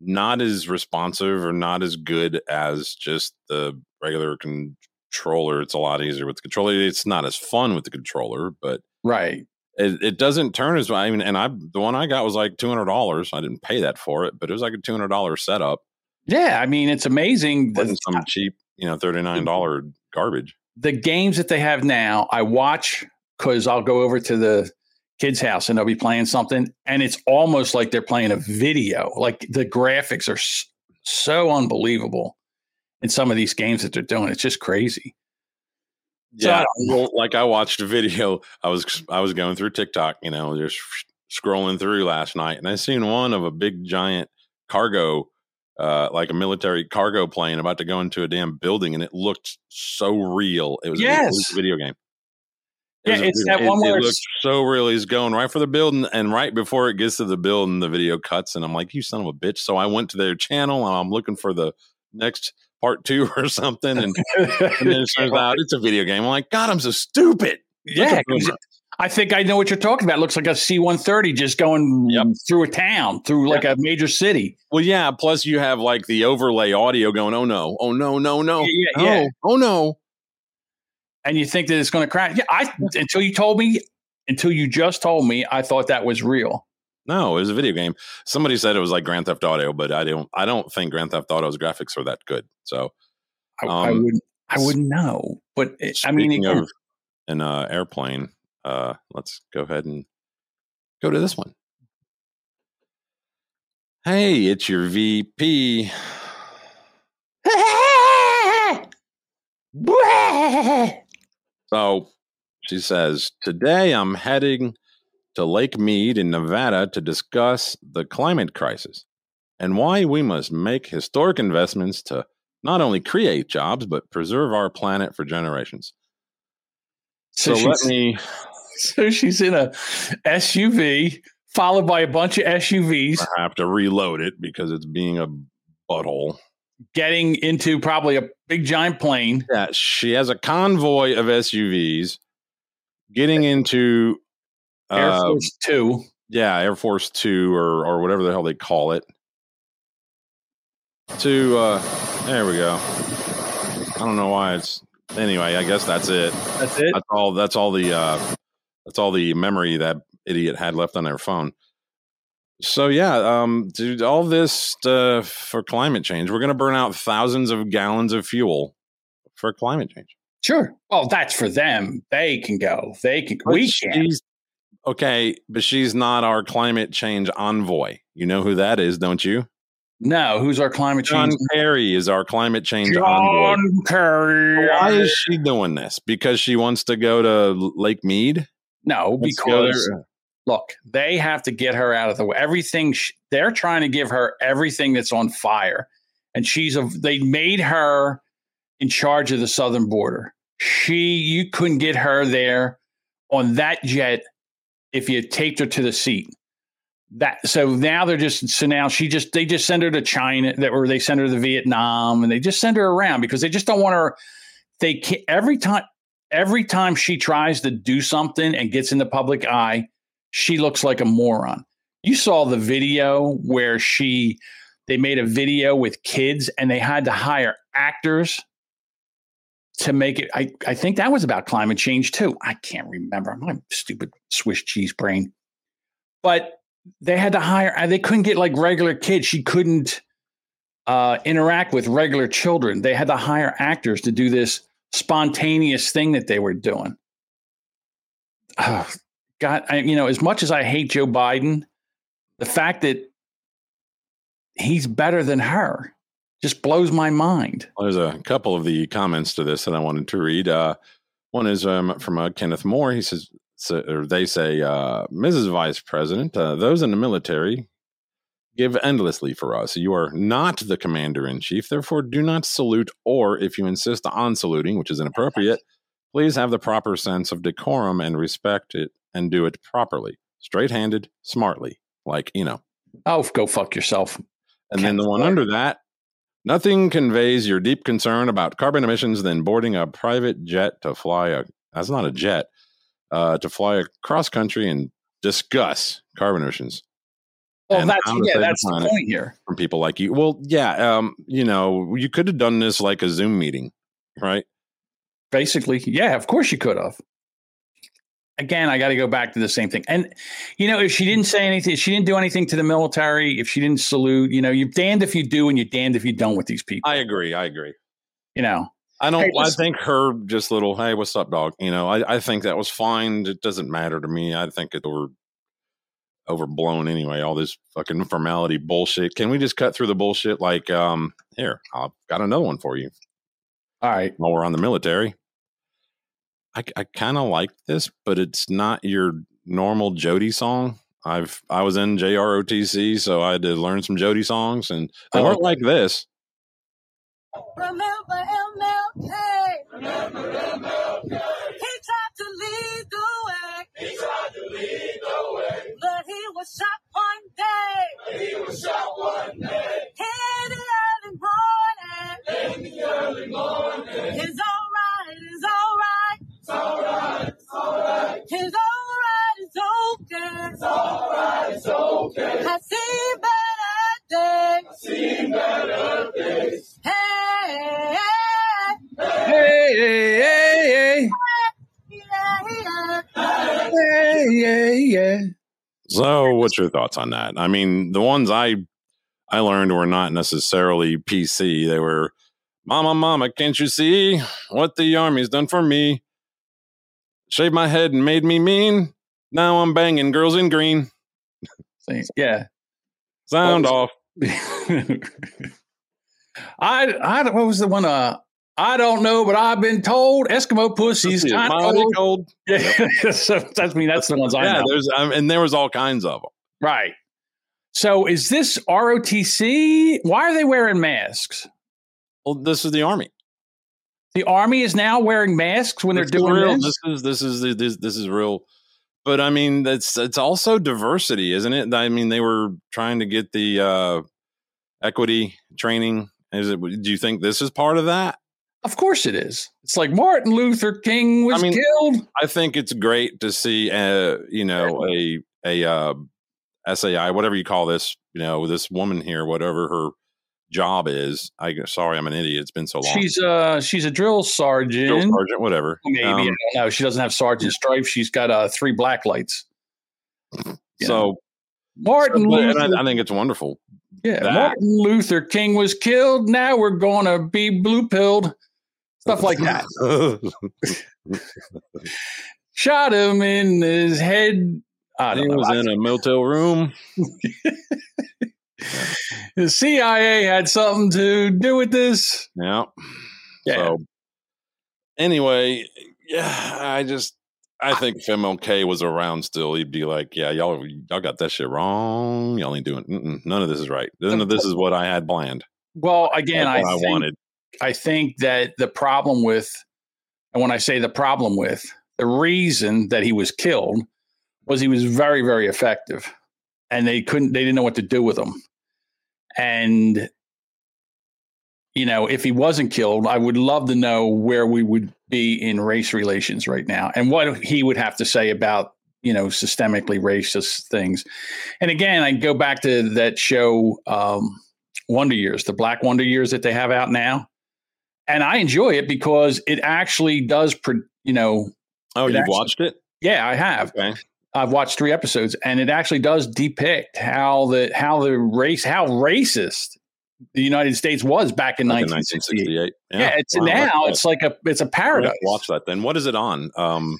not as responsive or not as good as just the regular controller. It's a lot easier with the controller. It's not as fun with the controller, but right. It, it doesn't turn as I mean, and I the one I got was like two hundred dollars. I didn't pay that for it, but it was like a two hundred dollar setup. Yeah, I mean it's amazing. Wasn't some cheap, you know, thirty nine dollar garbage. the games that they have now, I watch because I'll go over to the kids' house and they'll be playing something, and it's almost like they're playing a video. Like the graphics are so unbelievable in some of these games that they're doing. It's just crazy. So I Yeah, well, like I watched a video. I was I was going through TikTok, you know, just scrolling through last night, and I seen one of a big giant cargo, uh, like a military cargo plane about to go into a damn building, and it looked so real. It was, a- Yes. a video game. It Yeah, it's video- that one it, where it it's- so real. He's going right for the building, and right before it gets to the building, the video cuts, and I'm like, "You son of a bitch!" So I went to their channel, and I'm looking for the next part two or something, and and then it turns out it's a video game. I'm like, God, I'm so stupid. yeah. I think I know what you're talking about. It looks like a C-130 just going Yep. through a town, through like a major city. Well, yeah. Plus, you have like the overlay audio going. Oh no! Oh no! No! No! Yeah, no, yeah. Oh no! and you think that it's going to crash. Yeah, I until you told me, until you just told me, I thought that was real. No, it was a video game. Somebody said it was like Grand Theft Auto, but I don't. I don't think Grand Theft Auto's graphics are that good. So, I, I Um, wouldn't. I wouldn't know, but it, I mean, speaking again, of an uh, airplane, uh, let's go ahead and go to this one. Hey, it's your VP. So she says, Today I'm heading to Lake Mead in Nevada to discuss the climate crisis and why we must make historic investments to not only create jobs, but preserve our planet for generations. So, so, let me, so she's in a SUV followed by a bunch of SUVs I have to reload it because it's being a butthole. getting into probably a big giant plane. Yeah, she has a convoy of SUVs getting into Air uh, Force Two. yeah, Air Force Two or or whatever the hell they call it. To uh there we go. I don't know why it's anyway, I guess that's it. That's it. That's all that's all the uh that's all the memory that idiot had left on their phone. So yeah, um dude, all this uh for climate change. We're gonna burn out thousands of gallons of fuel for climate change. Sure. Well, that's for them. They can go. They can. But we can. Okay, but she's not our climate change envoy. You know who that is, don't you? No. Who's our climate John change? Kerry is our climate change envoy. John Kerry. Why is she doing this? Because she wants to go to Lake Mead? No, Let's because look, they have to get her out of the way. Everything sh- they're trying to give her everything that's on fire, and she's a. They made her in charge of the southern border. She, you couldn't get her there on that jet if you taped her to the seat. That so now they're just so now she just they just send her to China that or they send her to Vietnam and they just send her around because they just don't want her. They every time every time she tries to do something and gets in the public eye, she looks like a moron. You saw the video where she they made a video with kids and they had to hire actors to make it. I, I think that was about climate change too. I can't remember. My stupid Swiss cheese brain. But they had to hire uh, they couldn't get like regular kids. She couldn't uh, interact with regular children. They had to hire actors to do this spontaneous thing that they were doing. Oh, God, I, you know, as much as I hate Joe Biden, the fact that he's better than her. Just blows my mind. Well, there's a couple of the comments to this that I wanted to read. Uh, one is um, from uh, Kenneth Moore. He says, so, or they say, uh, Mrs. Vice President, uh, those in the military give endlessly for us. You are not the commander in chief, therefore, do not salute, or if you insist on saluting, which is inappropriate, please have the proper sense of decorum and respect it and do it properly, straight handed, smartly, like, you know. Oh, go fuck yourself. And then the one under that, nothing conveys your deep concern about carbon emissions than boarding a private jet to fly a, that's not a jet, uh, to fly across country and discuss carbon emissions. Well, and that's yeah, that's the point here. from people like you. Well, yeah, um, you know, you could have done this like a Zoom meeting, right? Basically, yeah, of course you could have. Again, I got to go back to the same thing. And you know, if she didn't say anything, if she didn't do anything to the military, if she didn't salute, you know, you're damned if you do and you're damned if you don't with these people. I agree. I agree. you know, I don't. Hey, I think her just little, hey, what's up, dog? You know, I, I think that was fine. It doesn't matter to me. I think it over overblown anyway. All this fucking formality bullshit. Can we just cut through the bullshit? Like, um, here, I've got another one for you. all right. While we're on the military, I, I kind of like this, but it's not your normal Jody song. I've I was in JROTC, so I had to learn some Jody songs, and they Oh, weren't like this. Remember MLK. Remember MLK. He tried to lead the way. He tried to lead the way. But he was shot one day. But he was shot one day. In the early morning. In the early morning. It's alright, it's alright. It's alright, it's okay. It's alright, it's okay. I see better days. I see better days. Hey, Hey, hey, hey, hey, hey, yeah, yeah. So, what's your thoughts on that? I mean, the ones I I learned were not necessarily PC. They were, "Mama, mama, can't you see what the army's done for me? Shaved my head and made me mean. Now I'm banging girls in green. Yeah. Sound What off." I, I, what was the one? Uh, I don't know, but I've been told Eskimo pussies. Mighty old. cold. Yeah, so that's I mean that's the ones I Yeah, know. there's um, and there was all kinds of them. Right. So is this ROTC? Why are they wearing masks? Well, this is the army. The army is now wearing masks when they're doing real. this. This is this is the- this this is real. But I mean, that's it's also diversity, isn't it? I mean, they were trying to get the uh, equity training. Is it? Do you think this is part of that? Of course it is. It's like Martin Luther King was I mean- killed. I think it's great to see, uh, you know, a a uh, SAI, whatever you call this, you know, this woman here, whatever her job is. I sorry, I'm an idiot. It's been so long. She's uh she's a drill sergeant. Drill sergeant, whatever. Maybe I Um, don't know. She doesn't have sergeant stripes. She's got uh three black lights. So, Martin but- Luther, I, I think it's wonderful. yeah, that- Martin Luther King was killed. Now we're gonna be blue pilled. Stuff like that. Shot him in his head. I he know. was in a motel room. The CIA had something to do with this. Yeah. Yeah. So anyway, yeah, I just I think if MLK was around still, he'd be like, "Yeah, y'all y'all got that shit wrong. Y'all ain't doing none of this is right. None of this is what I had planned. Well, again, I, what I, wanted. I think that the problem with, and when I say the problem with, the reason that he was killed was he was very, very effective, and they couldn't, they didn't know what to do with him. And you know, if he wasn't killed, I would love to know where we would be in race relations right now, and what he would have to say about you know systemically racist things. And again, I go back to that show. Um, Wonder Years, the Black Wonder Years that they have out now. And I enjoy it because it actually does, pro- you know, Oh, it you actually- watched it? yeah, I have. Okay. I've watched three episodes, and it actually does depict how the how the race how racist the United States was back in Like in 1968. 1968. Yeah, it's Wow, now it's like a it's a paradise. Watch that then. What is it on? Um,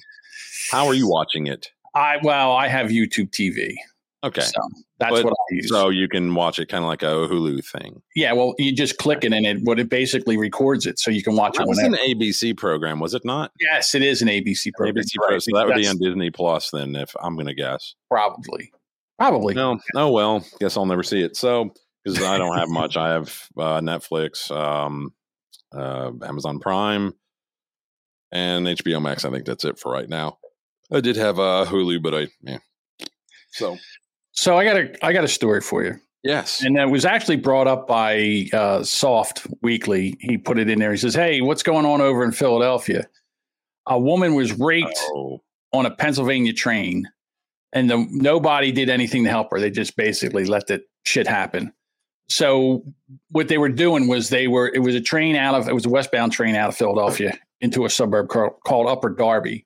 how are you watching it? I well, I have YouTube TV, Okay. So that's But- what I use. So you can watch it kind of like a Hulu thing. yeah, well, you just click it and it what it basically records it, so you can watch That it was whenever. an ABC program, was it not? yes, it is an ABC program. ABC Right. So that would be on Disney Plus then, if I'm going to guess. probably, probably. No, oh well. Guess I'll never see it. So because I don't have much, I have uh, Netflix, um, uh, Amazon Prime, and HBO Max. I think that's it for right now. I did have uh, Hulu, but I yeah. So So I got a I got a story for you. yes, And it was actually brought up by uh, Soft Weekly. He put it in there. He says, "Hey, what's going on over in Philadelphia? A woman was raped oh, on a Pennsylvania train, and the, nobody did anything to help her. They just basically let the shit happen. So what they were doing was they were it was a train out of it was a westbound train out of Philadelphia into a suburb called, called Upper Darby.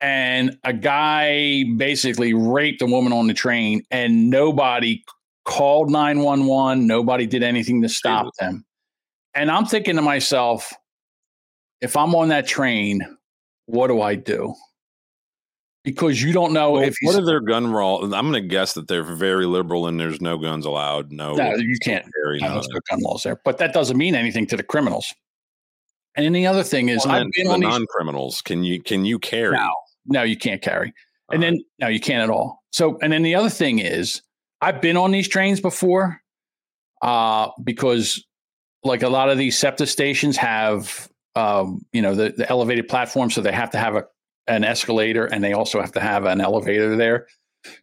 And a guy basically raped a woman on the train, and nobody called 911. Nobody did anything to stop them. And I'm thinking to myself, if I'm on that train, what do I do? Because you don't know Well, if what are their gun law? I'm going to guess that they're very liberal and there's no guns allowed. No, no, you can't carry, I none know of there's that. no gun laws there, but that doesn't mean anything to the criminals. And then the other thing is, Well, I've been the on non-criminals. Can you can you carry? No, no, you can't carry. And All then no, you can't at all. So, and then the other thing is, I've been on these trains before, uh, because like a lot of these SEPTA stations have, um, you know, the, the elevated platform, so they have to have a an escalator and they also have to have an elevator there.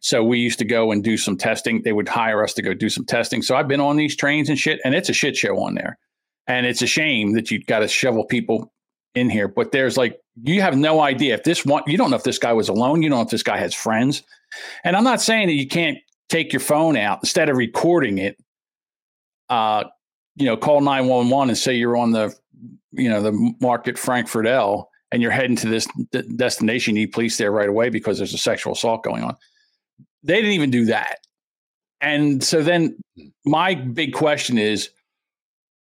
So we used to go and do some testing. They would hire us to go do some testing. So I've been on these trains and shit, and it's a shit show on there. And it's a shame that you've got to shovel people in here. But there's like you have no idea if this one you don't know if this guy was alone. You don't know if this guy has friends. And I'm not saying that you can't take your phone out instead of recording it. Uh, you know, call 911 and say you're on the, you know, the Market Frankford L and you're heading to this d- destination. You need police there right away because there's a sexual assault going on. They didn't even do that. And so then my big question is,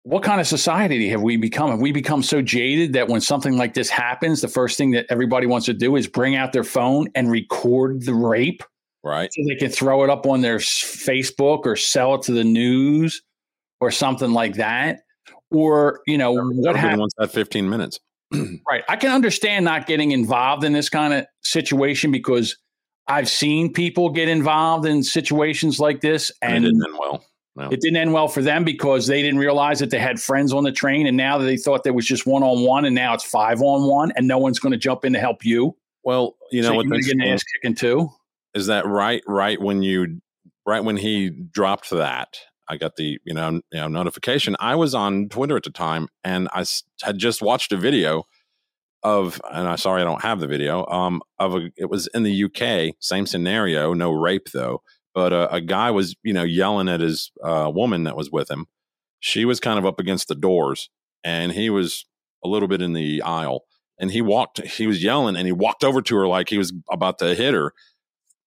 what kind of society have we become? Have we become so jaded that when something like this happens, the first thing that everybody wants to do is bring out their phone and record the rape right. so they can throw it up on their Facebook or sell it to the news or something like that? Or, you know, what Everybody happened? wants that 15 minutes. Right. I can understand not getting involved in this kind of situation because I've seen people get involved in situations like this And, and it didn't end well. It didn't end well for them because they didn't realize that they had friends on the train and now they thought there was just one on one and now it's five on one and no one's going to jump in to help you. well, you know so what? you're getting ass kicking too. is that right right when you right when he dropped that i got the you know, you know notification i was on twitter at the time and I had just watched a video of and i'm sorry i don't have the video um of a it was in the uk same scenario no rape though but uh, a guy was you know yelling at his uh, woman that was with him. She was kind of up against the doors and he was a little bit in the aisle and he walked he was yelling and he walked over to her like he was about to hit her.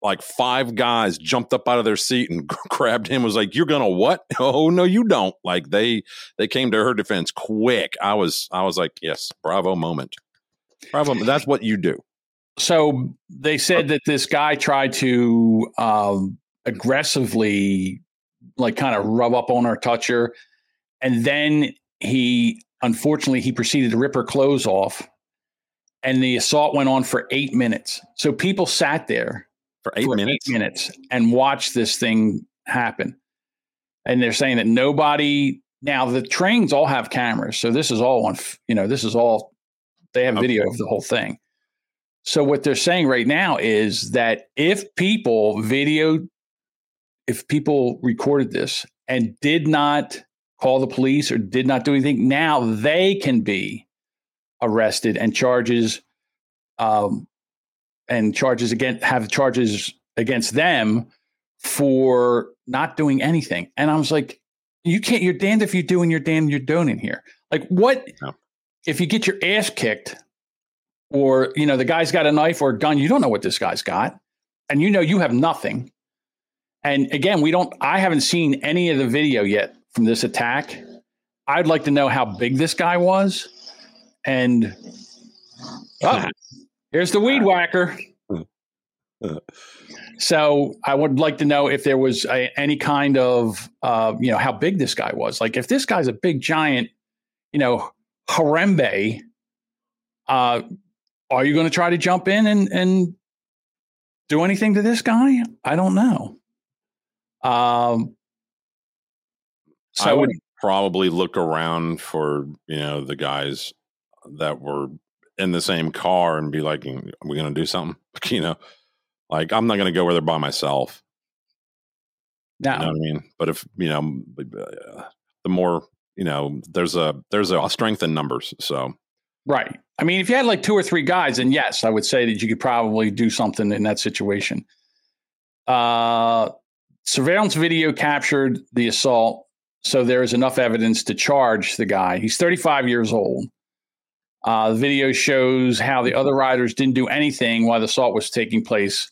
Like five guys jumped up out of their seat and grabbed him was like you're gonna what? Oh no you don't. Like they they came to her defense quick. I was i was like yes bravo moment. Bravo that's what you do. So they said that this guy tried to um, aggressively, like, kind of rub up on her, touch her, and then he, unfortunately, he proceeded to rip her clothes off, and the assault went on for eight minutes. So people sat there for eight for minutes eight minutes and watched this thing happen, and they're saying that nobody. Now the trains all have cameras, so this is all on. You know, this is all. They have video of the whole thing. So what they're saying right now is that if people video, if people recorded this and did not call the police or did not do anything, now they can be arrested and charges, um, and charges against have charges against them for not doing anything. And I was like, you can't. You're damned if you do, and you're damned you're doing in here. Like what? No. If you get your ass kicked or you know the guy's got a knife or a gun you don't know what this guy's got and you know you have nothing and again we don't i haven't seen any of the video yet from this attack i'd like to know how big this guy was and oh, here's the weed whacker so I would like to know if there was a, any kind of, uh, you know, how big this guy was. Like if this guy's a big giant, you know, Harambe, uh, are you going to try to jump in and, and do anything to this guy? I don't know. Um, so I would probably look around for you know the guys that were in the same car and be like, "Are we going to do something?" you know, like I'm not going to go where they're by myself. No, you know what I mean. But if you know, uh, the more you know, there's a there's a strength in numbers. So right. I mean, if you had like two or three guys, then yes, I would say that you could probably do something in that situation. Uh, surveillance video captured the assault, so there is enough evidence to charge the guy. He's 35 years old. Uh, the video shows how the other riders didn't do anything while the assault was taking place.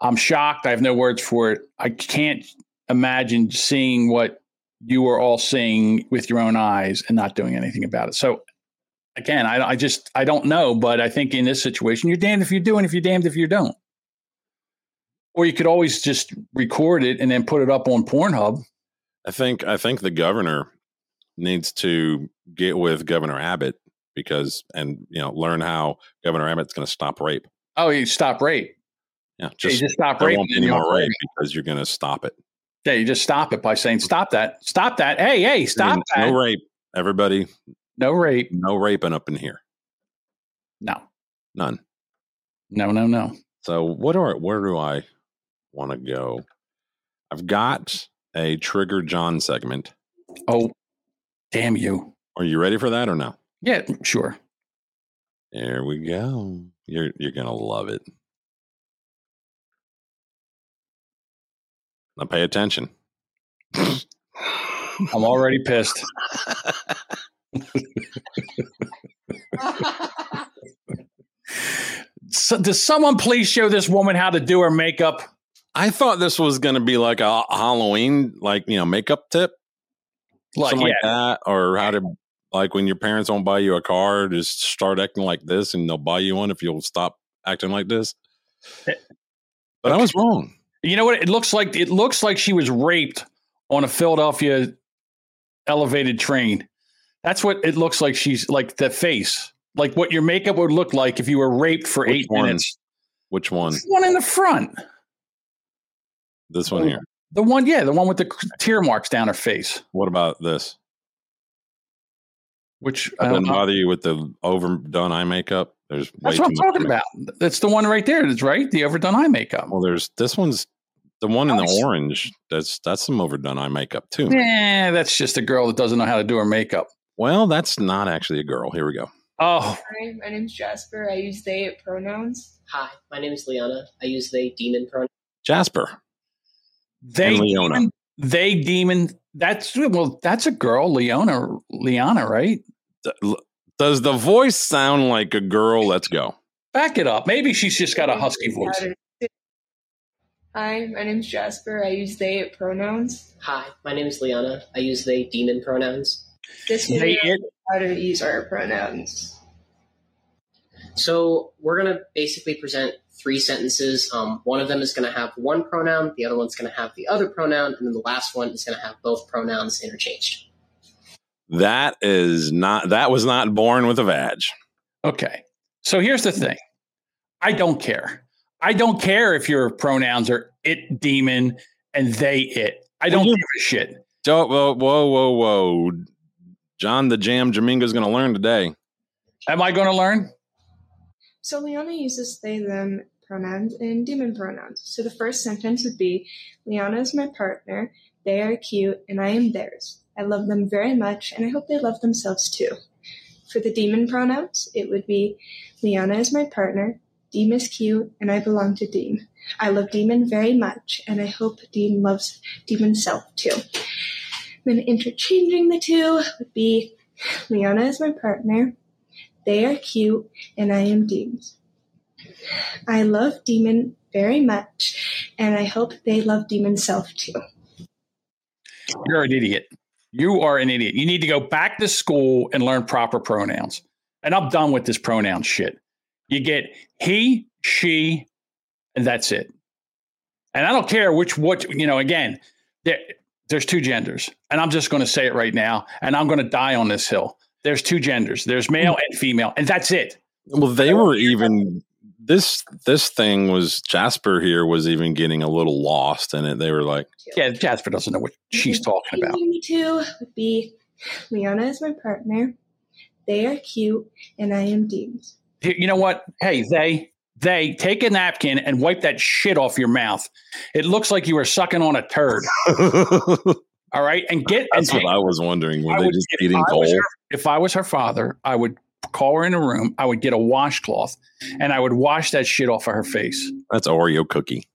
I'm shocked. I have no words for it. I can't imagine seeing what you were all seeing with your own eyes and not doing anything about it. So again, I, I just I don't know, but I think in this situation, you're damned if you do, and if you're damned if you don't. Or you could always just record it and then put it up on Pornhub. I think I think the governor needs to get with Governor Abbott because and you know learn how Governor Abbott's going to stop rape. Oh, you stop rape. Yeah, just, just stop rape. Won't be any more rape because you're going to stop it. Yeah, you just stop it by saying stop that, stop that. Hey, hey, stop no that. No rape, everybody. No rape. No raping up in here. No. None. No, no, no. So what are where do I want to go? I've got a trigger John segment. Oh, damn you. Are you ready for that or no? Yeah, sure. There we go. You're you're gonna love it. Now pay attention. I'm already pissed. so, does someone please show this woman how to do her makeup? I thought this was going to be like a Halloween, like you know, makeup tip, like, something yeah. like that, or how to like when your parents won't buy you a car, just start acting like this, and they'll buy you one if you'll stop acting like this. Eh, But I was wrong. You know what? It looks like it looks like she was raped on a Philadelphia elevated train. That's what it looks like. She's like the face, like what your makeup would look like if you were raped for Which eight one? minutes. Which one? The one in the front. This one oh, here. The one, yeah, the one with the tear marks down her face. What about this? Which I doesn't don't know. bother you with the overdone eye makeup? There's way That's too what I'm talking makeup. about. That's the one right there. That's right. The overdone eye makeup. Well, there's this one's the one in the Nice. orange. That's that's some overdone eye makeup too. Yeah, that's just a girl that doesn't know how to do her makeup. Well, that's not actually a girl. Here we go. Oh, Hi, my name's Jasper. I use they pronouns. Hi, my name is Liana. I use they demon pronoun. Jasper. They And Leona. demon, they demon. That's well, that's a girl, Leona, Leona, right? Does the voice sound like a girl? Let's go. Back it up. Maybe she's just got a husky voice. Hi, my name's Jasper. I use they pronouns. Hi, my name is Liana. I use they demon pronouns. This They video it. how to use our pronouns. So we're gonna basically present three sentences. Um, one of them is gonna have one pronoun, the other one's gonna have the other pronoun, and then the last one is gonna have both pronouns interchanged. That is not. That was not born with a vag. Okay. So here's the thing. I don't care. I don't care if your pronouns are it demon and they it. I don't Well, give a shit. Whoa, whoa, whoa, whoa, whoa! John the Jam Jaminga's going to learn today. Am I going to learn? So Liana uses they them pronouns and demon pronouns. So the first sentence would be Liana is my partner, they are cute, and I am theirs. I love them very much, and I hope they love themselves too. For the demon pronouns, it would be Liana is my partner, Deem is cute, and I belong to Deem. I love Demon very much, and I hope Deem loves Demon's self too. Then interchanging the two would be Liana is my partner, they are cute, and I am Deems. I love Demon very much, and I hope they love Demon self too. You're an idiot. You are an idiot. You need to go back to school and learn proper pronouns. And I'm done with this pronoun shit. You get he, she, and that's it. And I don't care which what you know. Again, there, there's two genders, and I'm just going to say it right now, and I'm going to die on this hill. There's two genders. There's male and female, and that's it. Well, they were even this this thing was Jasper here was even getting a little lost in it. They were like, Yeah, Jasper doesn't know what she's talking about. Me too would be Liana is my partner. They are cute, and I am Deems. You know what? Hey, they they take a napkin and wipe that shit off your mouth. It looks like you were sucking on a turd. All right, and get and that's what I was wondering. Were I they would- just if eating I coal? if I was her father, I would call her in a room. I would get a washcloth and I would wash that shit off of her face. That's Oreo cookie.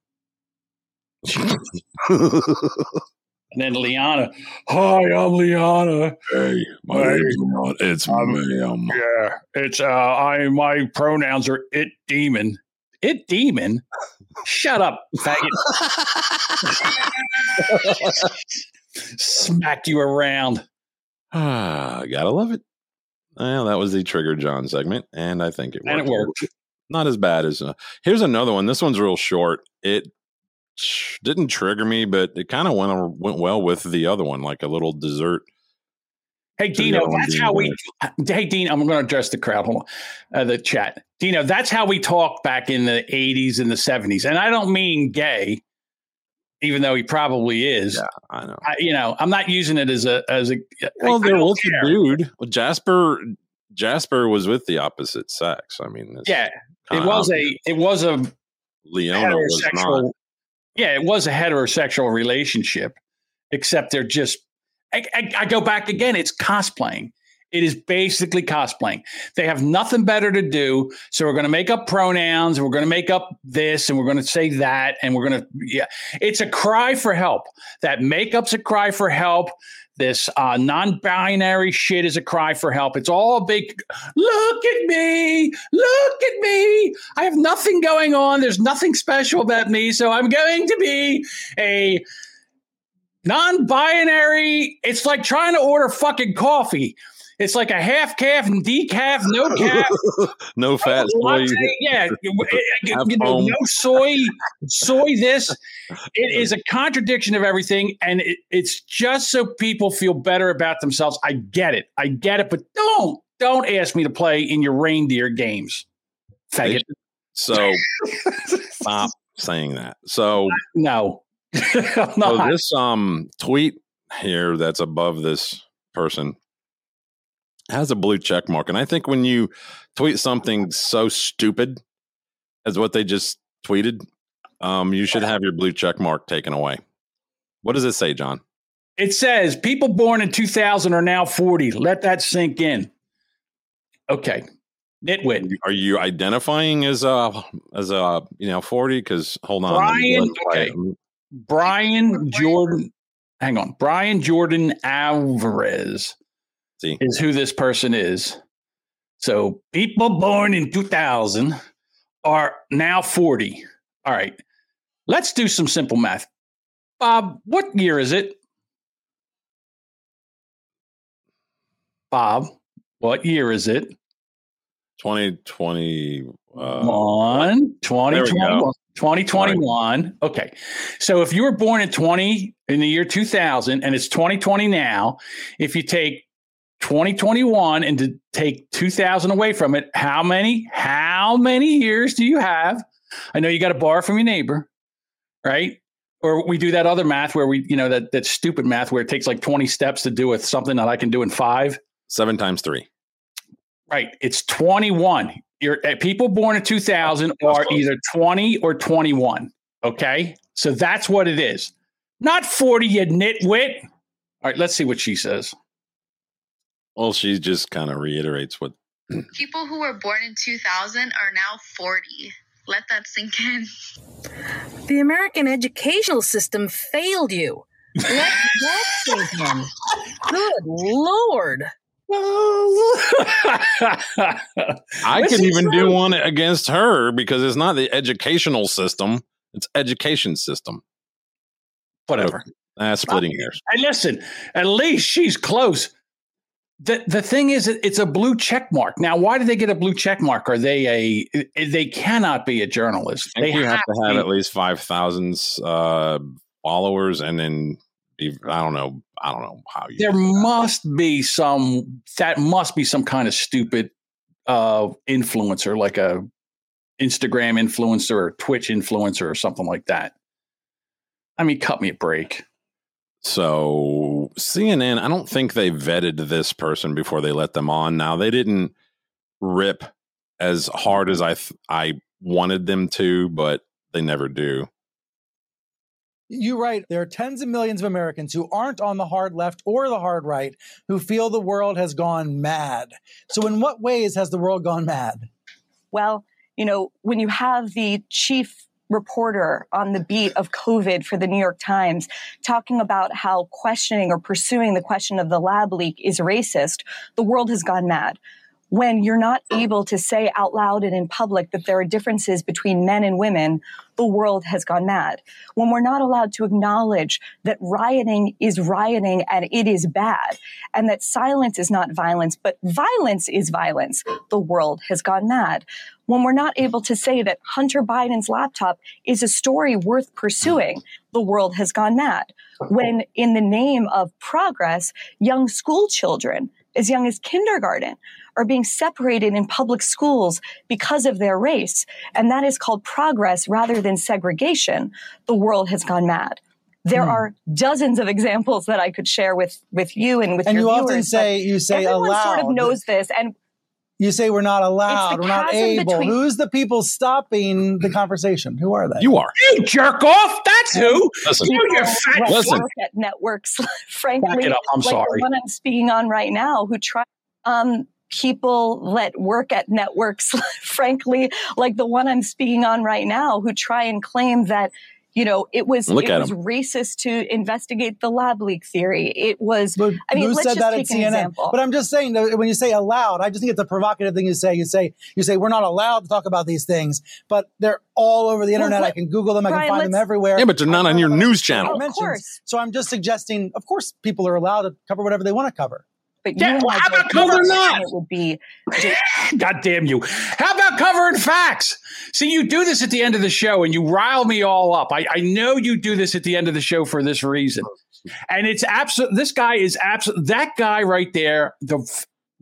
And then Liana, hi, I'm Liana. hey, my name's not. It's I'm- ma'am. Yeah, it's uh, I my pronouns are it demon. It demon. Shut up, faggot. Smack you around. Ah, gotta love it. Well, that was the Trigger John segment, and I think it worked. And it worked. Not as bad as. Uh, here's another one. This one's real short. It didn't trigger me, but it kind of went went well with the other one, like a little dessert. Hey, Dino, that's how we. Hey, Dean, I'm going to address the crowd. Hold on. Uh, the chat. Dino, that's how we talked back in the 80s and the 70s. And I don't mean gay, even though he probably is. Yeah, I know. I, you know, I'm not using it as a as a. Well, I- don't care. a dude. Well, Jasper. Jasper was with the opposite sex. I mean, it's Yeah, it was obvious. a it was a Leona was not. Yeah, it was a heterosexual relationship, except they're just. I, I, I go back again. It's cosplaying. It is basically cosplaying. They have nothing better to do, so we're going to make up pronouns. We're going to make up this, and we're going to say that, and we're going to. Yeah, it's a cry for help. That makeup's a cry for help. This uh, non-binary shit is a cry for help. It's all a big. Look at me! Look at me! I have nothing going on. There's nothing special about me, so I'm going to be a non-binary. It's like trying to order fucking coffee. It's like a half calf and decaf, no calf. no fat soy. Yeah, you know, no soy, soy. This it is a contradiction of everything, and it, it's just so people feel better about themselves. I get it, I get it, but don't don't ask me to play in your reindeer games, faggot. So stop saying that. So, No, so this um tweet here that's above this person has a blue check mark, and I think when you tweet something so stupid as what they just tweeted, um, you should have your blue check mark taken away. What does it say, John? It says people born in 2000 are now 40. Let that sink in. Okay. Nitwit. Are you identifying as a as a you know forty? Because hold on, Brian, go and play okay. Brian Jordan. Hang on. Brian Jordan Alvarez See, is who this person is. So people born in 2000 are now 40. All right. Let's do some simple math. Bob, what year is it? Bob, what year is it? twenty twenty. Uh, One, 2021. go. 2021. Okay. So if you were born in 20 in the year 2000 and it's 2020 now, if you take 2021 and to take 2000 away from it, how many how many years do you have? I know you got to borrow from your neighbor, right? Or we do that other math where we, you know, that that stupid math where it takes like 20 steps to do with something that I can do in 5. seven times three. Right. It's 21. You're uh, people born in 2000 are either 20 or 21. Okay. So that's what it is. Not 40, you nitwit. All right. Let's see what she says. Well, she just kind of reiterates what People who were born in 2000 are now 40. Let that sink in. The American educational system failed you. Let that sink in. Good Lord. I This could is even do one against her because it's not the educational system; it's education system. Whatever. Uh, splitting hairs. And listen, at least she's close. The the thing is, it's a blue check mark. Now, why do they get a blue check mark? Are they a? They cannot be a journalist. They you have to have be- at least five thousand uh, followers, and then I don't know. I don't know how you. there must be some that must be some kind of stupid uh influencer like a instagram influencer or twitch influencer or something like that i mean cut me a break So CNN, I don't think they vetted this person before they let them on. Now they didn't rip as hard as I th- I wanted them to, but they never do. You right. There are tens of millions of Americans who aren't on the hard left or the hard right who feel the world has gone mad. So, in what ways has the world gone mad? Well, you know, when you have the chief reporter on the beat of COVID for the New York Times talking about how questioning or pursuing the question of the lab leak is racist, the world has gone mad. When you're not able to say out loud and in public that there are differences between men and women, the world has gone mad. When we're not allowed to acknowledge that rioting is rioting and it is bad, and that silence is not violence, but violence is violence, the world has gone mad. When we're not able to say that Hunter Biden's laptop is a story worth pursuing, the world has gone mad. When, in the name of progress, young school children, as young as kindergarten, are being separated in public schools because of their race, and that is called progress rather than segregation, the world has gone mad. There Hmm. are dozens of examples that I could share with, with you and with And your you viewers. often but say you say everyone aloud. sort of knows this, and You say we're not allowed, we're not able. between- Who's the people stopping the conversation? Who are they? You are. you jerk off that's who Listen, you, you people fat let Listen. work at networks, frankly, Back it up. I'm like sorry. the one I'm speaking on right now, who try. Um, people let work at networks, frankly, like the one I'm speaking on right now, who try and claim that. You know, it was Look it was him. racist to investigate the lab leak theory. It was. But I mean, who let's said just that take at CNN? example. But I'm just saying that when you say allowed, I just think it's a provocative thing to say. You say you say we're not allowed to talk about these things, but they're all over the Well, internet. I can Google them. I can find them everywhere. yeah, but they're not on your news channel. Of course. So I'm just suggesting, of course, people are allowed to cover whatever they want to cover. But Yeah, you and well, how about cover know not? It would be God damn you. How about covering facts? See, you do this at the end of the show and you rile me all up. I, I know you do this at the end of the show for this reason. And it's absolute. This guy is absolute. That guy right there. The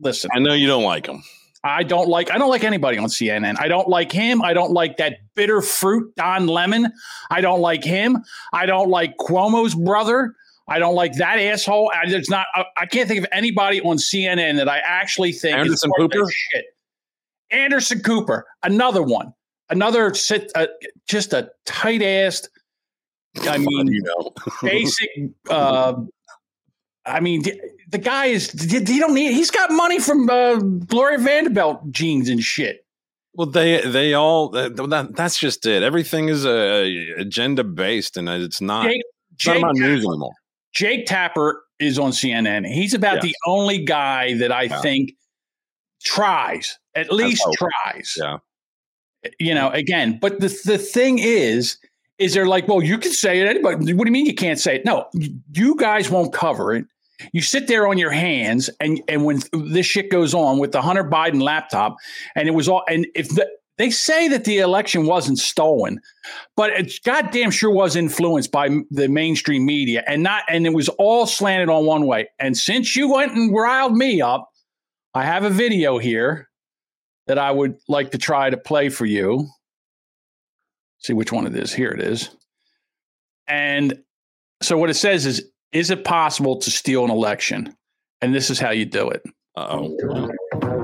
listen, I know you don't like him. I don't like. I don't like anybody on CNN. I don't like him. I don't like that bitter fruit Don Lemon. I don't like him. I don't like Cuomo's brother. I don't like that asshole. I, there's not. I, I can't think of anybody on CNN that I actually think Anderson Cooper? Shit. Anderson Cooper, another one, another sit, uh, just a tight assed. I mean, you know. basic. Uh, I mean, the, the guy is. He don't need. He's got money from uh, Gloria Vanderbilt jeans and shit. Well, they they all that, that- that's just it. Everything is uh, agenda based, and it's not. Jake, it's not Jake, about news anymore. Jake Tapper is on CNN. He's about Yes. the only guy that I Yeah. think tries, at least tries. Yeah. You know, again, but the the thing is, is they're like, well, you can say it. Anybody? What do you mean you can't say it? No, you guys won't cover it. You sit there on your hands, and and when this shit goes on with the Hunter Biden laptop, and it was all, and if the, they say that the election wasn't stolen, but it goddamn sure was influenced by the mainstream media, and not, and it was all slanted on one way. And since you went and riled me up, I have a video here that I would like to try to play for you. See which one it is. Here it is. And so what it says is, is it possible to steal an election? And this is how you do it. Uh oh.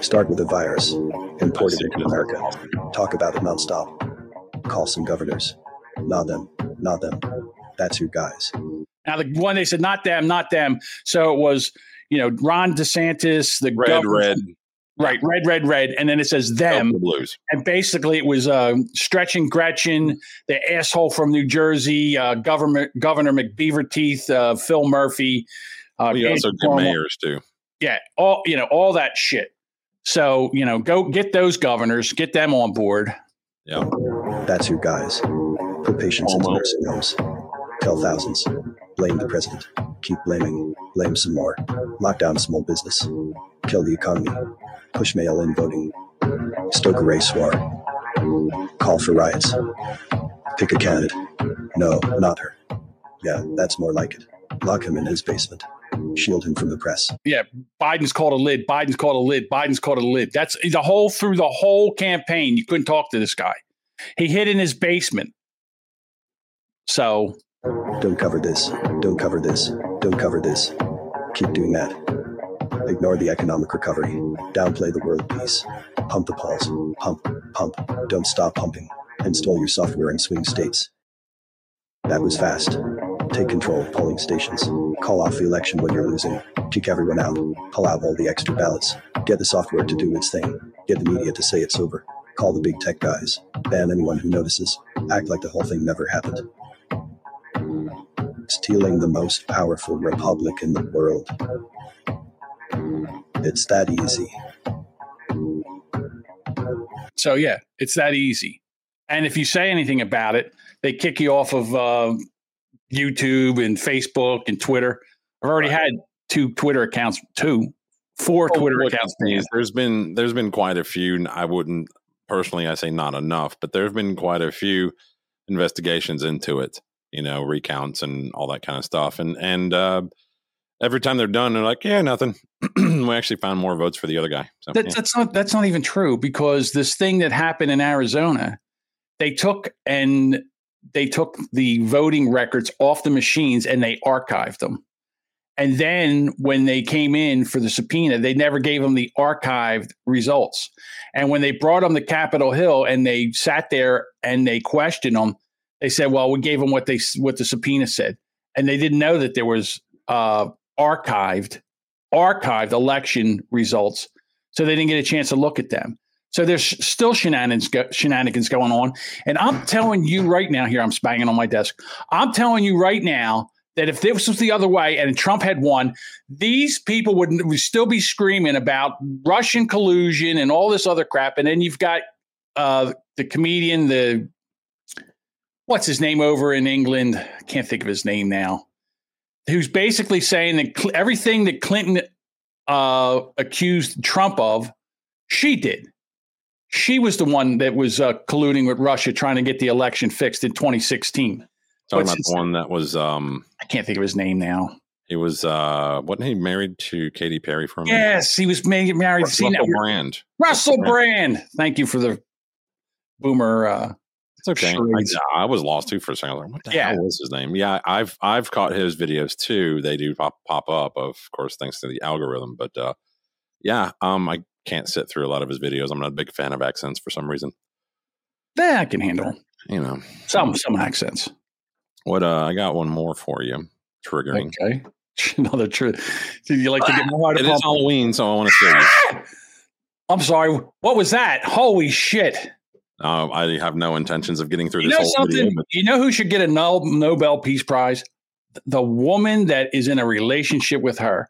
Start with a virus, import it into America. Talk about it nonstop. Call some governors. Not them, not them. That's who guys. Now the one they said not them, not them. So it was, you know, Ron DeSantis, the Red, governor- red, right, red, red, red, and then it says them. the blues. and basically it was uh, stretching Gretchen, the asshole from New Jersey, uh, government Governor McBeaver Teeth, uh, Phil Murphy. Uh, We also Andrew did mayors too. Yeah, all you know, all that shit. So you know, go get those governors, get them on board. Yeah. That's who guys. Put patients into Homo. nursing homes. Tell thousands. Blame the president. Keep blaming. Blame some more. Lock down small business. Kill the economy. Push mail in voting. Stoke a race war. Call for riots. Pick a candidate. No, not her. Yeah, that's more like it. Lock him in his basement. Shield him from the press. Yeah, Biden's called a lid. Biden's called a lid. Biden's called a lid. That's the whole through the whole campaign. You couldn't talk to this guy. He hid in his basement. So Don't cover this. Don't cover this. Don't cover this. Keep doing that. Ignore the economic recovery. Downplay the world peace. Pump the pulse. Pump, pump. Don't stop pumping. Install your software in swing states. That was fast. Take control of polling stations. Call off the election when you're losing. Kick everyone out. Pull out all the extra ballots. Get the software to do its thing. Get the media to say it's over. Call the big tech guys. Ban anyone who notices. Act like the whole thing never happened. Stealing the most powerful republic in the world. It's that easy. So yeah, it's that easy. And if you say anything about it, they kick you off of uh, YouTube and Facebook and Twitter. I've already had two Twitter accounts, two, four Twitter accounts. there's- There's been there's been quite a few. I wouldn't personally, I say not enough, but there's been quite a few investigations into it. You know, recounts and all that kind of stuff. And and uh, every time they're done, they're like, yeah, nothing. we actually found more votes for the other guy. So, That, yeah. That's not that's not even true because this thing that happened in Arizona, they took and they took the voting records off the machines and they archived them. And then when they came in for the subpoena, they never gave them the archived results. And when they brought them to Capitol Hill and they sat there and they questioned them, they said, "Well, we gave them what they what the subpoena said," and they didn't know that there was uh, archived archived election results, so they didn't get a chance to look at them. So there's still shenanigans shenanigans going on, and I'm telling you right now. Here, I'm banging on my desk. I'm telling you right now that if this was the other way and Trump had won, these people would, would still be screaming about Russian collusion and all this other crap. And then you've got uh, the comedian, the what's his name over in England? I can't think of his name now. Who's basically saying that cl- everything that Clinton uh, accused Trump of, she did. She was the one that was uh, colluding with Russia, trying to get the election fixed in 2016. Talking about the one that was um I can't think of his name now. he was uh wasn't he married to Katy Perry for a minute? Yes, he was ma- married. Russell See, now- Brand. Russell Brand. Thank you for the boomer. Uh, It's okay. I, I was lost too for a second. I was like, what the Yeah. hell was his name? Yeah, I've I've caught his videos too. They do pop pop up, of course, thanks to the algorithm. But uh yeah, um I can't sit through a lot of his videos. I'm not a big fan of accents for some reason. that I can handle. You know. Some some accents. What uh I got one more for you. Triggering. Okay. Another trigger. Do you like to get more It is Halloween, so I want to show you. I'm sorry. What was that? Holy shit! Uh, I have no intentions of getting through You this know whole video, something? but You know who should get a Nobel Peace Prize? The woman that is in a relationship with her.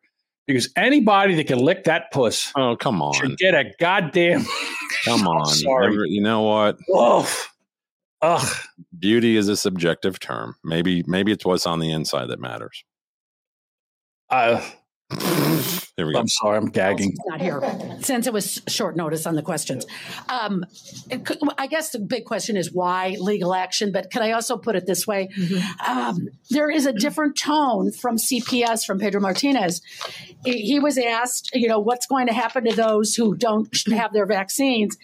Because anybody that can lick that puss oh come on. should get a goddamn. Come on. sorry. You know what? Oof. Ugh. Beauty is a subjective term. Maybe maybe it's what's on the inside that matters. Uh, Here we go. I'm sorry. I'm gagging. not here since it was short notice on the questions. Um, I guess the big question is why legal action, but can I also put it this way? Um, there is a different tone from CPS, from Pedro Martinez. He he was asked, you know, what's going to happen to those who don't have their vaccines?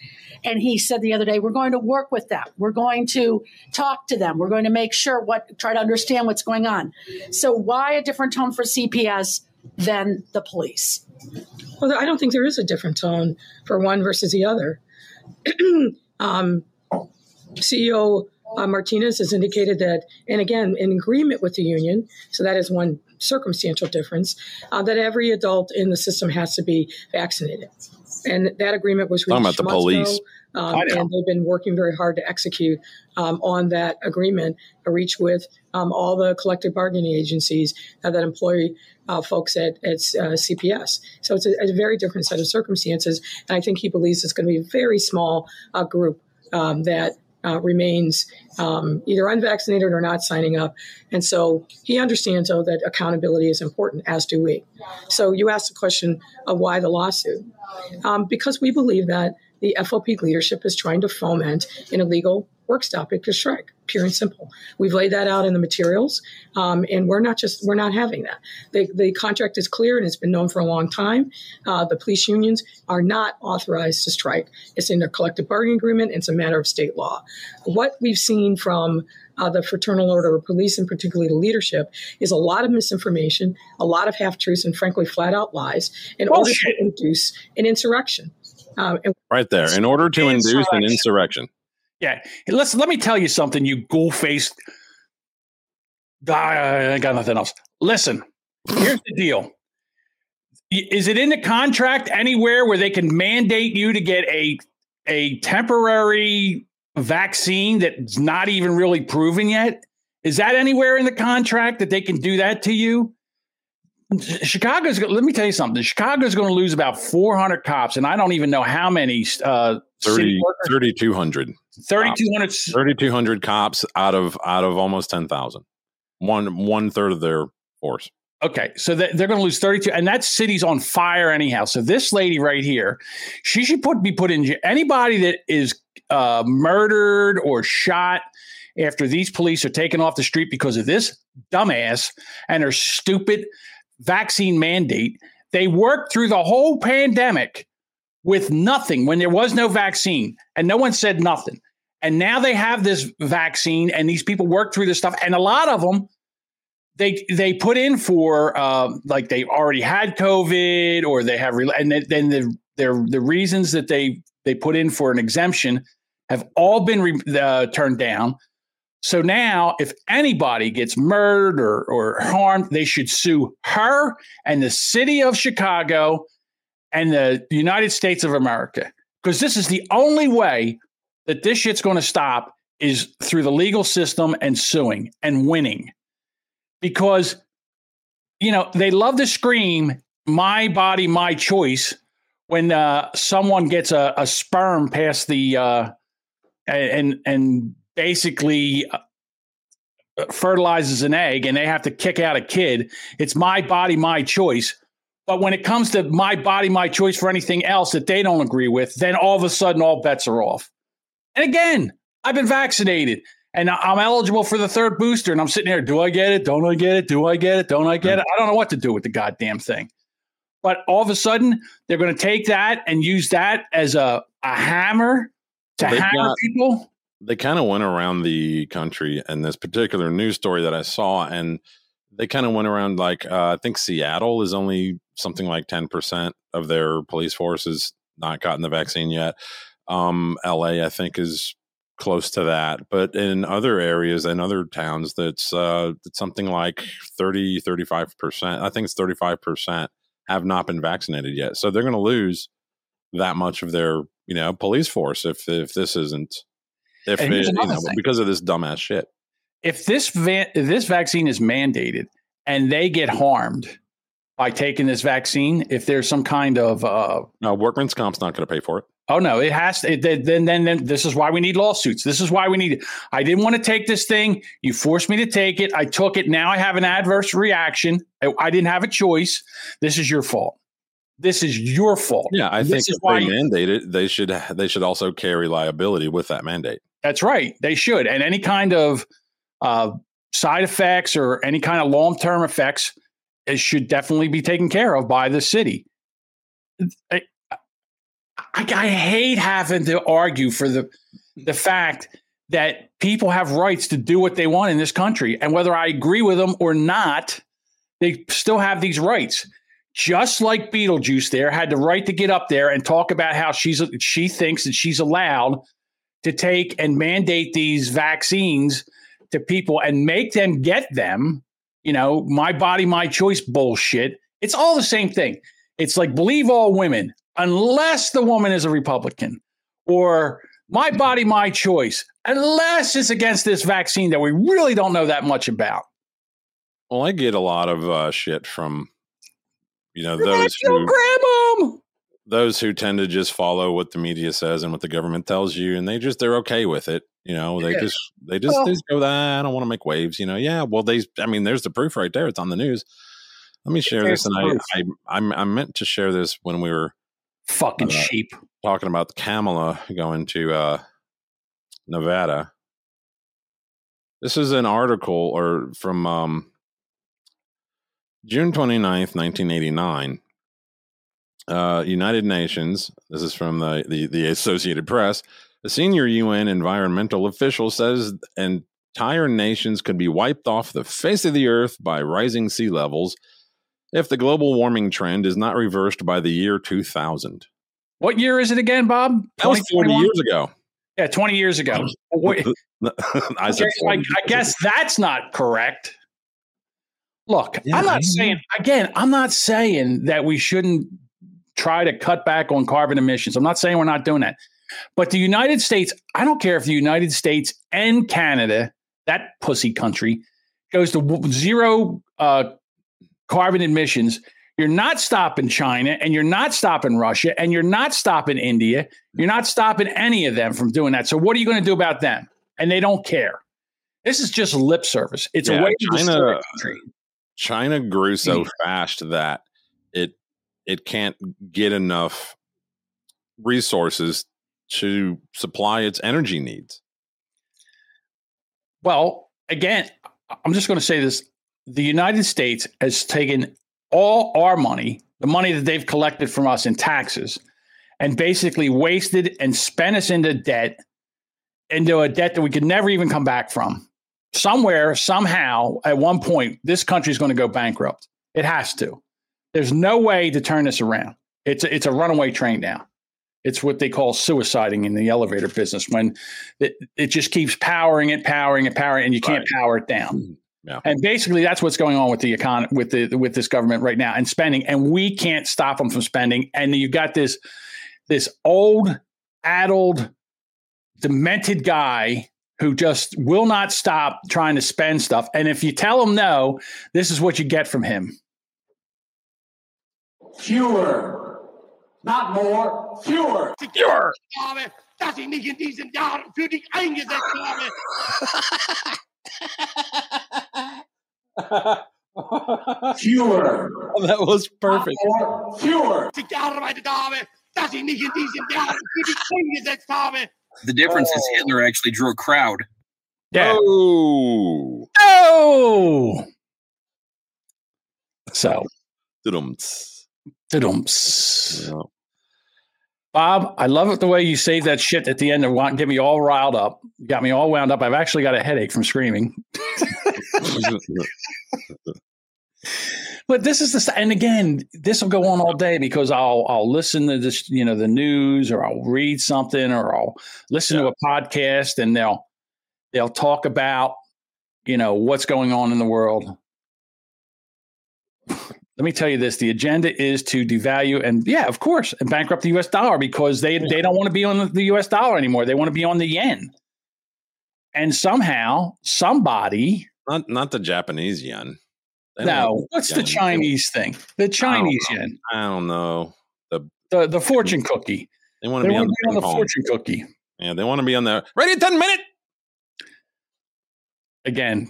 And he said the other day, we're going to work with them. We're going to talk to them. We're going to make sure what, try to understand what's going on. So why a different tone for CPS than the police? Well, I don't think there is a different tone for one versus the other. um, CEO uh, Martinez has indicated that, and again, in agreement with the union, so that is one circumstantial difference, uh, that every adult in the system has to be vaccinated. And that agreement was Talking reached about the months ago, police. Um, and they've been working very hard to execute um, on that agreement, a reach with um, all the collective bargaining agencies uh, that employ uh, folks at, at uh, CPS. So it's a, a very different set of circumstances. And I think he believes it's going to be a very small uh, group um, that uh, remains um, either unvaccinated or not signing up. And so he understands, though, that accountability is important, as do we. So you asked the question of why the lawsuit. Um, because we believe that the FOP leadership is trying to foment an illegal work stoppage strike, pure and simple. We've laid that out in the materials, um, and we're not just we're not having that. The, the contract is clear and it's been known for a long time. Uh, the police unions are not authorized to strike. It's in their collective bargaining agreement. It's a matter of state law. What we've seen from uh, the Fraternal Order of Police, and particularly the leadership, is a lot of misinformation, a lot of half truths, and frankly, flat out lies in order to induce an insurrection. Uh, and Right there. In order to induce an insurrection. Yeah. Listen, let me tell you something, you ghoul faced. I ain't got nothing else. Listen, here's the deal. Is it in the contract anywhere where they can mandate you to get a a temporary vaccine that's not even really proven yet? Is that anywhere in the contract that they can do that to you? Chicago's. Gonna let me tell you something. Chicago's going to lose about 400 cops, and I don't even know how many. Uh, 30, 3,200. 3,200. 3,200 cops out of out of almost 10,000. One one third of their force. Okay, so they're going to lose 32, and that city's on fire anyhow. So this lady right here, she should put be put in. Anybody that is uh, murdered or shot after these police are taken off the street because of this dumbass and her stupid vaccine mandate. They worked through the whole pandemic with nothing when there was no vaccine, and no one said nothing. And now they have this vaccine, and these people work through this stuff, and a lot of them they they put in for uh, like they already had COVID or they have and then the their the reasons that they they put in for an exemption have all been re- uh, turned down. So now, if anybody gets murdered or, or harmed, they should sue her and the city of Chicago and the United States of America. Because this is the only way that this shit's going to stop is through the legal system and suing and winning. Because you know they love to scream my body my choice when uh, someone gets a, a, sperm past the uh, and and basically uh, fertilizes an egg and they have to kick out a kid it's my body my choice but when it comes to my body my choice for anything else that they don't agree with then all of a sudden all bets are off and again i've been vaccinated and I'm eligible for the third booster. And I'm sitting here, do I get it? Don't I get it? Do I get it? Don't I get it? I don't know what to do with the goddamn thing. But all of a sudden, they're going to take that and use that as a, a hammer to Well, hammer got- people. They kind of went around the country and this particular news story that I saw, and they kind of went around like uh, I think Seattle is only something like ten percent of their police force has not gotten the vaccine yet. Um, LA, I think, is close to that, but in other areas and other towns, that's uh, it's something like 30, 35 percent. I think it's thirty five percent have not been vaccinated yet, so they're going to lose that much of their you know police force if if this isn't if it, you know, thing. because of this dumbass shit. If this va- if this vaccine is mandated and they get harmed by taking this vaccine, if there's some kind of uh, no workman's comp's not going to pay for it. Oh no, it has to. It, then, then, then, this is why we need lawsuits. This is why we need. I didn't want to take this thing. You forced me to take it. I took it. Now I have an adverse reaction. I, I didn't have a choice. This is your fault. This is your fault. Yeah, I This think if they mandate it, they should they should also carry liability with that mandate. That's right. They should. And any kind of uh, side effects or any kind of long term effects it should definitely be taken care of by the city. I, I, I hate having to argue for the the fact that people have rights to do what they want in this country, and whether I agree with them or not, they still have these rights. Just like Beetlejuice, there had the right to get up there and talk about how she's she thinks that she's allowed to take and mandate these vaccines to people and make them get them. You know, my body, my choice bullshit. It's all the same thing. It's like believe all women, unless the woman is a Republican, or my body, my choice, unless it's against this vaccine that we really don't know that much about. Well, I get a lot of uh, shit from you know those who grandmom. Those who tend to just follow what the media says and what the government tells you, and they just they're okay with it. You know, they Yeah. just they just, Well- they just go that I don't want to make waves. You know, yeah. Well, they. I mean, there's the proof right there. It's on the news. Let me share this, and I. I I I meant to share this when we were Fucking uh, sheep. talking about the Kamala going to uh, Nevada. This is an article or from um, June 29th, 1989. Uh, United Nations, this is from the, the, the Associated Press. A senior UN environmental official says entire nations could be wiped off the face of the earth by rising sea levels if the global warming trend is not reversed by the year 2000. What year is it again, Bob? That was 40 years ago. Yeah, 20 years ago. I said I, I guess that's not correct. Look, Yeah, I'm I not saying, again, I'm not saying that we shouldn't try to cut back on carbon emissions. I'm not saying we're not doing that. But the United States, I don't care if the United States and Canada, that pussy country, goes to zero uh, carbon emissions. You're not stopping China and you're not stopping Russia and you're not stopping India. You're not stopping any of them from doing that. So, what are you going to do about them? And they don't care. This is just lip service. It's Yeah, a way to destroy China- country. China grew so Mm. fast that it can't get enough resources to supply its energy needs. Well, again, I'm just going to say this. The United States has taken all our money, the money that they've collected from us in taxes, and basically wasted and spent us into debt, into a debt that we could never even come back from. Somewhere, somehow, at one point, this country is going to go bankrupt. It has to. There's no way to turn this around. It's a, it's a runaway train now. It's what they call suiciding in the elevator business when it, it just keeps powering it, powering it, powering, it, and you can't power it down. Mm-hmm. Yeah. And basically, that's what's going on with the economy, with the with this government right now, and spending. And we can't stop them from spending. And you've got this this old, addled, demented guy who just will not stop trying to spend stuff. And if you tell him no, this is what you get from him. Fewer, not more, fewer. Fewer. habe, dass ich nicht in diesen Jahren für dich eingesetzt habe. Fewer. that was perfect. More, fewer. Ich gearbeitet habe, dass ich nicht in diesen Jahren für dich eingesetzt habe. The difference is oh. Hitler actually drew a crowd. Yeah. Oh. Oh. So. Dudums. Dudums. Bob, I love it the way you say that shit at the end and want get me all riled up. You got me all wound up. I've actually got a headache from screaming. But this is the and again, this will go on all day because I'll I'll listen to this, you know, the news or I'll read something or I'll listen to a podcast and they'll they'll talk about, you know, what's going on in the world. Let me tell you this: the agenda is to devalue and yeah, of course, and bankrupt the U.S. dollar because they they don't want to be on the U.S. dollar anymore. They want to be on the yen. And somehow, somebody Not not the Japanese yen. They no, what's the. Chinese thing? The Chinese I yen, I don't know. The the the fortune cookie. they want They to be want on be on the the fortune cookie. Yeah, they want to be on the ready 10 minute. Again,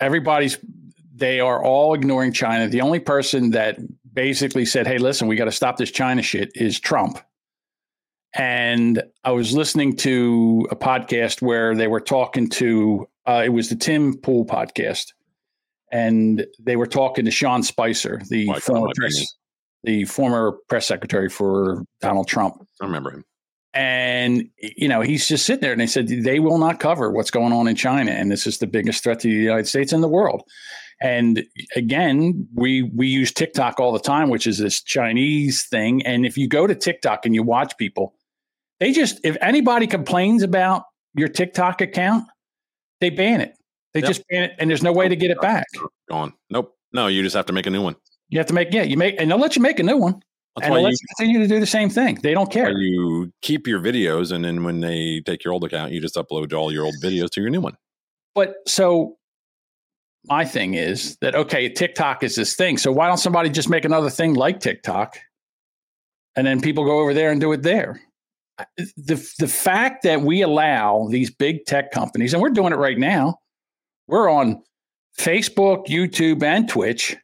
everybody's they are all ignoring China. The only person that basically said, "Hey, listen, we got to stop this China shit," is Trump. And I was listening to a podcast where they were talking to uh, it was the Tim Pool podcast, and they were talking to Sean Spicer, the Like, former press, the former press secretary for Donald Trump. I remember him. And you know, he's just sitting there, and they said they will not cover what's going on in China, and this is the biggest threat to the United States and the world. And again, we we use TikTok all the time, which is this Chinese thing. And if you go to TikTok and you watch people, they just if anybody complains about your TikTok account, they ban it. They Yep. just ban it, and there's no way to get it back. Gone. Nope. No, you just have to make a new one. You have to make yeah, you make, and they'll let you make a new one, That's and why they'll let you- you continue to do the same thing. They don't care. You keep your videos, and then when they take your old account, you just upload all your old videos to your new one. But so my thing is that okay, TikTok is this thing. So why don't somebody just make another thing like TikTok? And then people go over there and do it there. the the fact that we allow these big tech companies, and we're doing it right now, we're on Facebook, YouTube, and Twitch,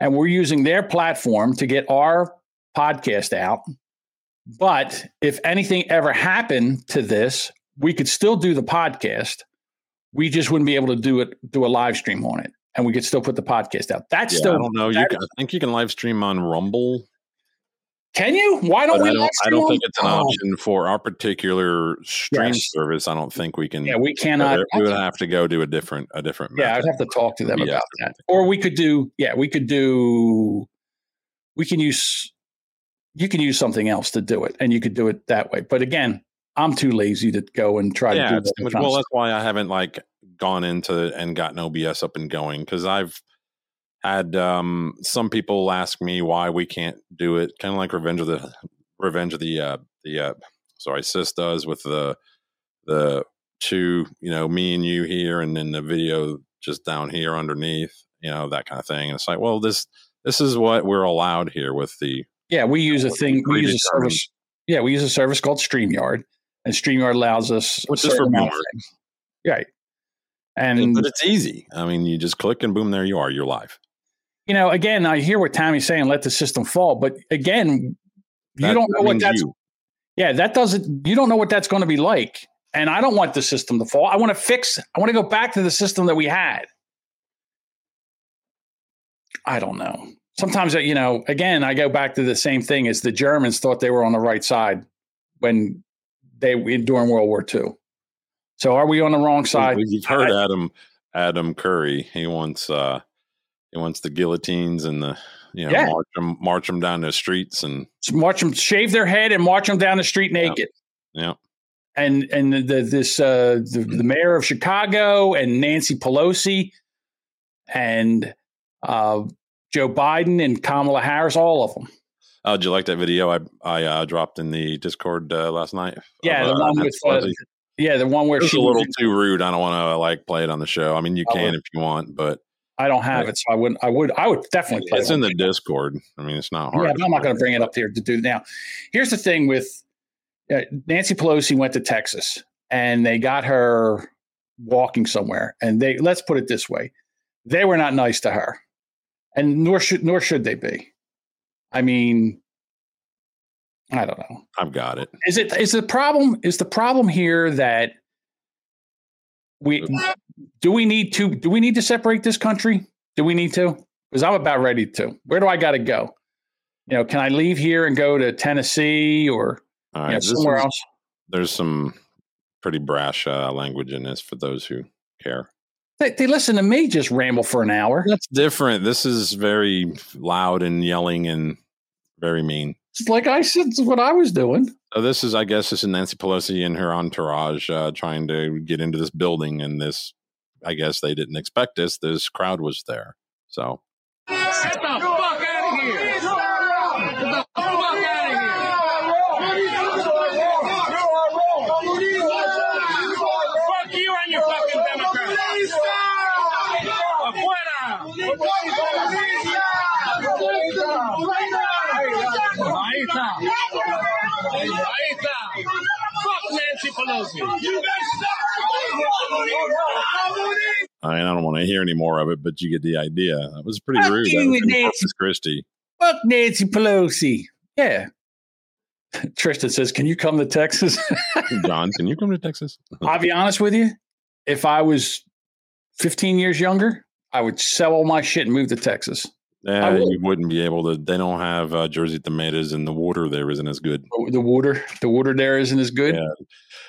and we're using their platform to get our podcast out. But if anything ever happened to this, we could still do the podcast. We just wouldn't be able to do it, do a live stream on it, and we could still put the podcast out. That's Yeah, still. I don't know. You can, I think you can live stream on Rumble. Can you? Why don't but we? I don't, I don't think it's an on- option for our particular stream Yes. service. I don't think we can. Yeah, we cannot- We would have to go do a different, a different. Yeah, I'd have to talk to them Yeah. about that. Or we could do, yeah, we could do, we can use, you can use something else to do it, and you could do it that way. But again, I'm too lazy to go and try yeah, to do that. well, that's why I haven't like gone into and gotten OBS up and going because I've had um, some people ask me why we can't do it, kind of like Revenge of the Revenge of the uh, the uh, sorry, Sis does with the the two, you know, me and you here, and then the video just down here underneath, you know, that kind of thing. And it's like, well, this this is what we're allowed here with the yeah, we use a thing, we use a service, yeah, we use a service called StreamYard, and StreamYard allows us, a Which is for amount of Mark. things. right? And but it's easy. I mean, you just click and boom, there you are. You're live. you know, again, I hear what Tommy's saying, let the system fall. But again, you That- don't know what that's. you. Yeah, that doesn't. You don't know what that's going to be like, and I don't want the system to fall. I want to fix. I want to go back to the system that we had. I don't know. Sometimes, uh, you know, again, I go back to the same thing as the Germans thought they were on the right side when they during World War II. So, are we on the wrong side? You've heard Adam Adam Curry. He wants uh he wants the guillotines and the you know Yeah. march them march them down the streets and march them, shave their head, and march them down the street naked. yeah. and and the, the this uh the, the mayor of Chicago and Nancy Pelosi and uh Joe Biden and Kamala Harris, all of them. Oh, did you like that video I I uh, dropped in the Discord uh, last night? Yeah, of, the uh, one with uh, yeah, the one where It was she a little too rude. I don't want to like play it on the show. I mean, you I can would- if you want, but I don't have it, so I wouldn't. I would. I would definitely play. It. It's it. in the Discord. I mean, it's not hard. Yeah, but I'm not going to bring it up here to do now. Here's the thing with uh, Nancy Pelosi went to Texas and they got her walking somewhere, and they let's put it this way, they were not nice to her, and nor should nor should they be. I mean, I don't know. I've got it. Is it is the problem is the problem here that we do we need to do we need to separate this country? Do we need to? Because I'm about ready to. Where do I got to go? You know, can I leave here and go to Tennessee or All you know, somewhere is- else? There's some pretty brash uh, language in this for those who care. They, they listen to me just ramble for an hour. That's different. This is very loud and yelling and very mean. It's like I said, it's what I was doing. So this is, I guess, this is Nancy Pelosi and her entourage uh, trying to get into this building, and this, I guess, they didn't expect this. This crowd was there, so Get the fuck out of here! Get the fuck out of here! Fuck you and your fucking Democrats! Afuera! Ahí está. Fuck Nancy Pelosi. You I, mean, I don't want to hear any more of it, but you get the idea. That was pretty Fuck rude. you was Nancy. Corpus Christi. Fuck Nancy Pelosi. Yeah. Tristan says, "Can you come to Texas?" John, can you come to Texas? I'll be honest with you. If I was 15 years younger, I would sell all my shit and move to Texas. Yeah, would. you wouldn't be able to. They don't have uh, Jersey tomatoes, and the water there isn't as good. The water, the water there isn't as good. Yeah.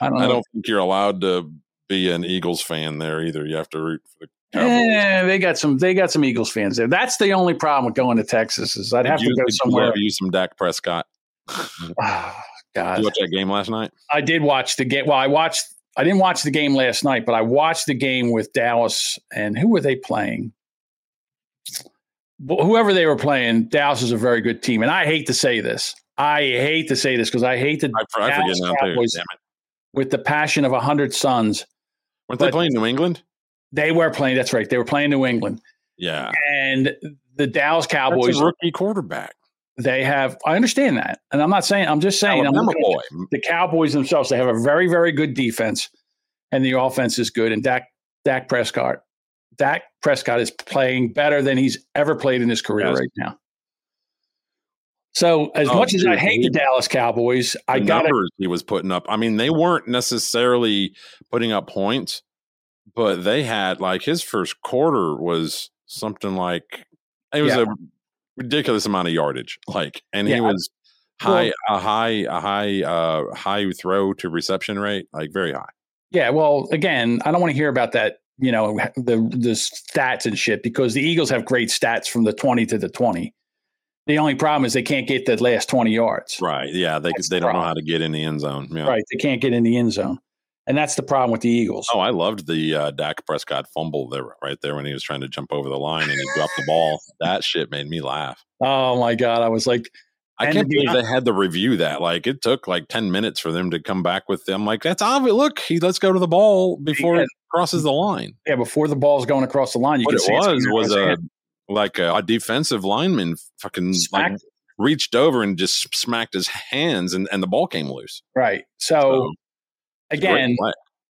I don't I don't think you're allowed to be an Eagles fan there either. You have to root for the Cowboys. Yeah, they got some. They got some Eagles fans there. That's the only problem with going to Texas is I'd have you, to go you somewhere. use some Dak Prescott? Oh, God, Did you watch that game last night? I did watch the game. Well, I watched. I didn't watch the game last night, but I watched the game with Dallas and who were they playing? Wh- Whoever they were playing, Dallas is a very good team, and I hate to say this. I hate to say this because I hate the I, I forget Dallas. Cowboys with the passion of a hundred sons. Weren't they playing New England? They were playing. That's right. They were playing New England, Yeah, and the Dallas Cowboys. a rookie quarterback. they have. I understand that, and I'm not saying. I'm just saying. I'm Alabama looking at boy. the Cowboys themselves. They have a very, very good defense, and the offense is good. And Dak, Dak Prescott, Dak Prescott is playing better than he's ever played in his career Yes. right now. So, as Oh, much as I hate he- the Dallas Cowboys, I got numbers he was putting up. I mean, they weren't necessarily putting up points, but they had like his first quarter was something like it was Yeah. a ridiculous amount of yardage. Like, and he Yeah, I- was high, well- a high, a high, uh, high throw to reception rate, like very high. Yeah, well, again, I don't want to hear about that, you know, the the stats and shit because the Eagles have great stats from the 20 to the 20. The only problem is they can't get the last 20 yards. Right? Yeah, they That's they the don't know how to get in the end zone. Yeah. Right, they can't get in the end zone. And that's the problem with the Eagles. Oh, I loved the uh, Dak Prescott fumble there, right there when he was trying to jump over the line and he dropped the ball. That shit made me laugh. Oh my god, I was like I And can't believe they had to review that. Like it took like ten minutes for them to come back with them. Like that's obvious. Look, he let's go to the ball before Yeah. it crosses the line. yeah, before the ball's going across the line, you what can it see was was a like a, a defensive lineman fucking like reached over and just smacked his hands and, and the ball came loose. right. So, So, again,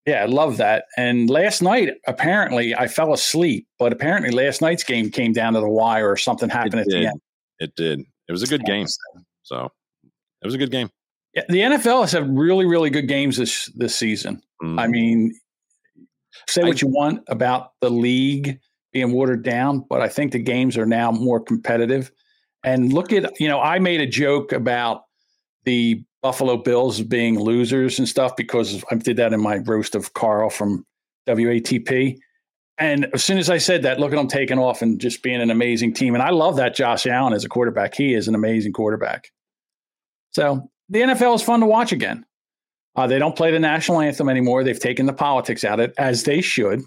yeah, I love that. And last night, apparently, I fell asleep, but apparently last night's game came down to the wire or something happened it at the end. It did. It was a good game. So it was a good game. Yeah, the NFL has had really, really good games this this season. Mm. I mean, say what you want about the league being watered down, but I think the games are now more competitive. And look at, you know, I made a joke about the Buffalo Bills being losers and stuff because I did that in my roast of Carl from WATP. And as soon as I said that, look at them taking off and just being an amazing team. And I love that Josh Allen as a quarterback. He is an amazing quarterback. So the NFL is fun to watch again. Uh, they don't play the national anthem anymore. They've taken the politics out of it, as they should.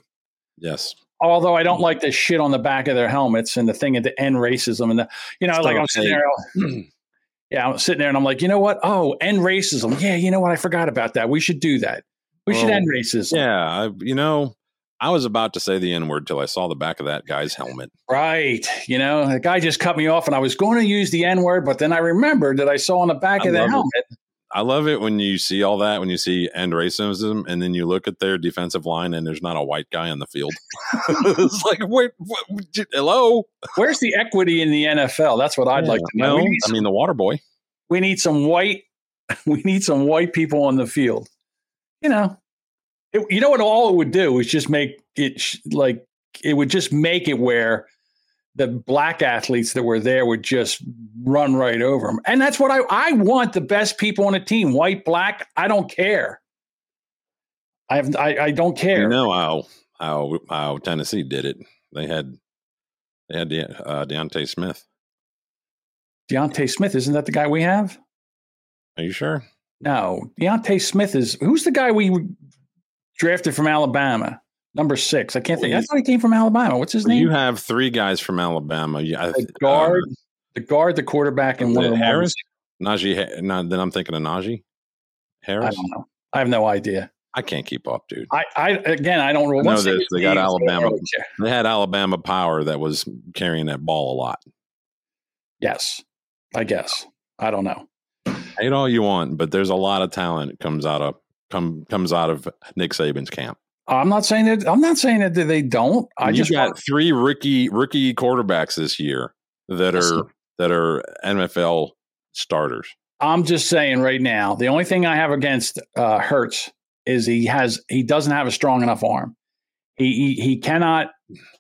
Yes. Although I don't like the shit on the back of their helmets and the thing at the end racism and the, you know, Still like I'm sitting there. yeah, I'm sitting there and I'm like, you know what? Oh, end racism. Yeah, you know what? I forgot about that. We should do that. We should end racism. Yeah, I, you know, I was about to say the N word till I saw the back of that guy's helmet. Right. You know, the guy just cut me off and I was going to use the N word, but then I remembered that I saw on the back I of the love it. helmet. I love it when you see all that, when you see end racism, and then you look at their defensive line and there's not a white guy on the field. it's like, wait, what, hello? Where's the equity in the NFL? That's what I'd like to know. We need I mean, the water boy. we need some white we need some white people on the field you know it, you know what all it would do is just make it sh- like it would just make it where the black athletes that were there would just run right over them and that's what i i want the best people on a team white black i don't care i have i, I don't care You know how how how Tennessee did it. They had they had De, uh, DeVonta Smith. DeVonta Smith, isn't that the guy we have? Are you sure? No, DeVonta Smith is who's the guy we drafted from Alabama, number six. I can't think. I thought he came from Alabama. What's his name? You have three guys from Alabama. Yeah, the guard, uh, the guard, the quarterback, and one of the Harris, Najee. No, then I'm thinking of Najee Harris. I don't know. I have no idea. I can't keep up, dude. I, I again, I don't know. I know they this. They got the Eagles, I Alabama. They had Alabama power that was carrying that ball a lot. Yes, I guess. I don't know. Hate all you want, but there's a lot of talent comes out of come comes out of Nick Saban's camp. I'm not saying that. I'm not saying that they don't. I you just got want, three rookie rookie quarterbacks this year that Listen. are that are NFL starters. I'm just saying right now. The only thing I have against uh, Hurts is he has he doesn't have a strong enough arm. He he, he cannot.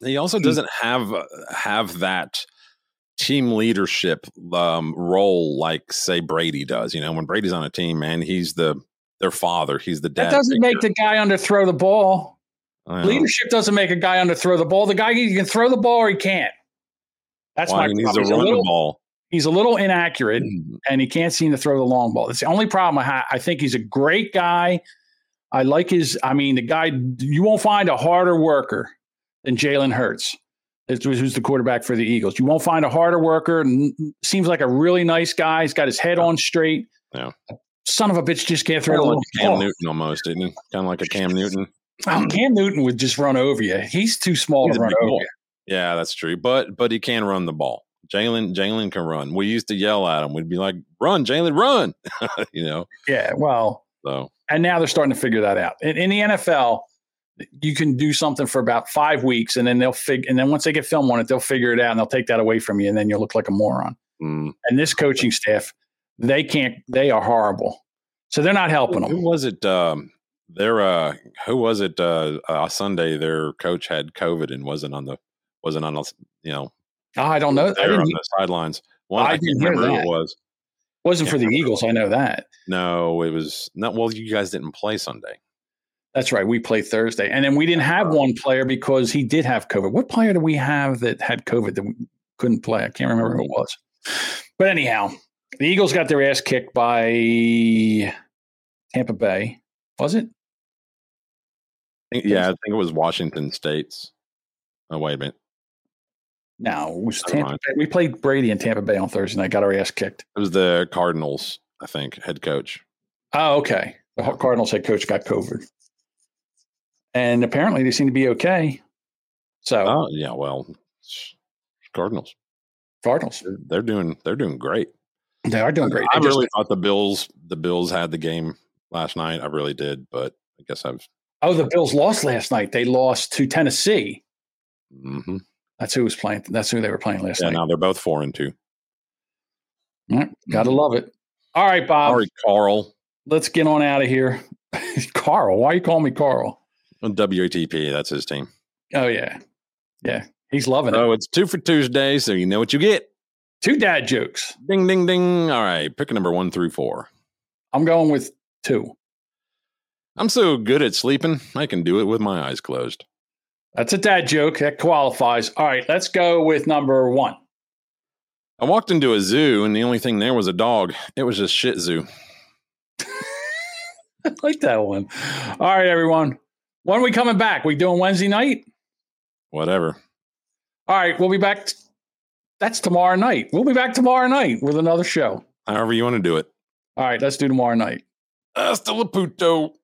He also doesn't have have that team leadership um, role like say Brady does. You know, when Brady's on a team, man, he's the their father. He's the dad. That doesn't make the guy underthrow the ball. Leadership doesn't make a guy underthrow the ball. The guy he can throw the ball or he can't. That's Why my he needs problem. to He's a the little- ball. He's a little inaccurate mm-hmm. and he can't seem to throw the long ball. It's the only problem I have. I think he's a great guy. I like his, I mean, the guy, you won't find a harder worker than Jalen Hurts, who's who's the quarterback for the Eagles. You won't find a harder worker. Seems like a really nice guy. He's got his head on straight. Yeah. Son of a bitch just can't throw Kind of like Cam ball. Newton almost, didn't he? Kind of like a Cam Newton. Oh, Cam Newton would just run over you. He's too small He's to run over you. Yeah, that's true. But but he can run the ball. Jalen Jalen can run. We used to yell at him. We'd be like, "Run, Jalen, run!" you know. Yeah, well, so and now they're starting to figure that out. In, in the NFL, you can do something for about five weeks, and then they'll figure. And then once they get film on it, they'll figure it out, and they'll take that away from you, and then you'll look like a moron. Mm. And this coaching staff, they can't. They are horrible. So they're not helping them. Who was it? Um, their uh, who was it? Uh, uh, Sunday, their coach had COVID and wasn't on the wasn't on the you know. Oh, I don't know. I didn't, on the sidelines. One, I I, can't didn't remember who it was. wasn't for the. Eagles. I know that. No, it was not. Well, you guys didn't play Sunday. That's right. We played Thursday, and then we didn't have one player because he did have COVID. What player do we have that had COVID that we couldn't play? I can't remember who it was. But anyhow, the Eagles got their ass kicked by Tampa Bay. Was it? I think- yeah, I think it was Washington State's. Oh wait a minute, No, it was Tampa. Bay. We played Brady in Tampa Bay on Thursday night. Got our ass kicked. it was the Cardinals. I think head coach. Oh, okay. The Cardinals head coach got COVID, and apparently they seem to be okay. So Oh yeah, well, Cardinals. Cardinals, They're, they're doing they're doing great. They are doing great. I really thought the Bills the Bills had the game last night. I really did, but I guess I've. oh, the Bills lost last night. They lost to Tennessee. mhm. That's who was playing. That's who they were playing last Yeah, night. now they're both four and two. Gotta love it. All right, Bob. Sorry, Carl. Let's get on out of here. Carl, why are you call me Carl? WATP, that's his team. Oh yeah, yeah. He's loving it. Oh, it's two for Tuesday, so you know what you get. Two dad jokes. Ding, ding, ding. All right, pick a number one through four. I'm going with two. I'm so good at sleeping, I can do it with my eyes closed. That's a dad joke. That qualifies. All right, let's go with number one. I walked into a zoo, and the only thing there was a dog. It was a shit zoo. I like that one. All right, everyone. When are we coming back? We doing Wednesday night? Whatever. All right, we'll be back. t- that's tomorrow night. We'll be back tomorrow night with another show. However you want to do it. All right, let's do tomorrow night. Hasta la puto.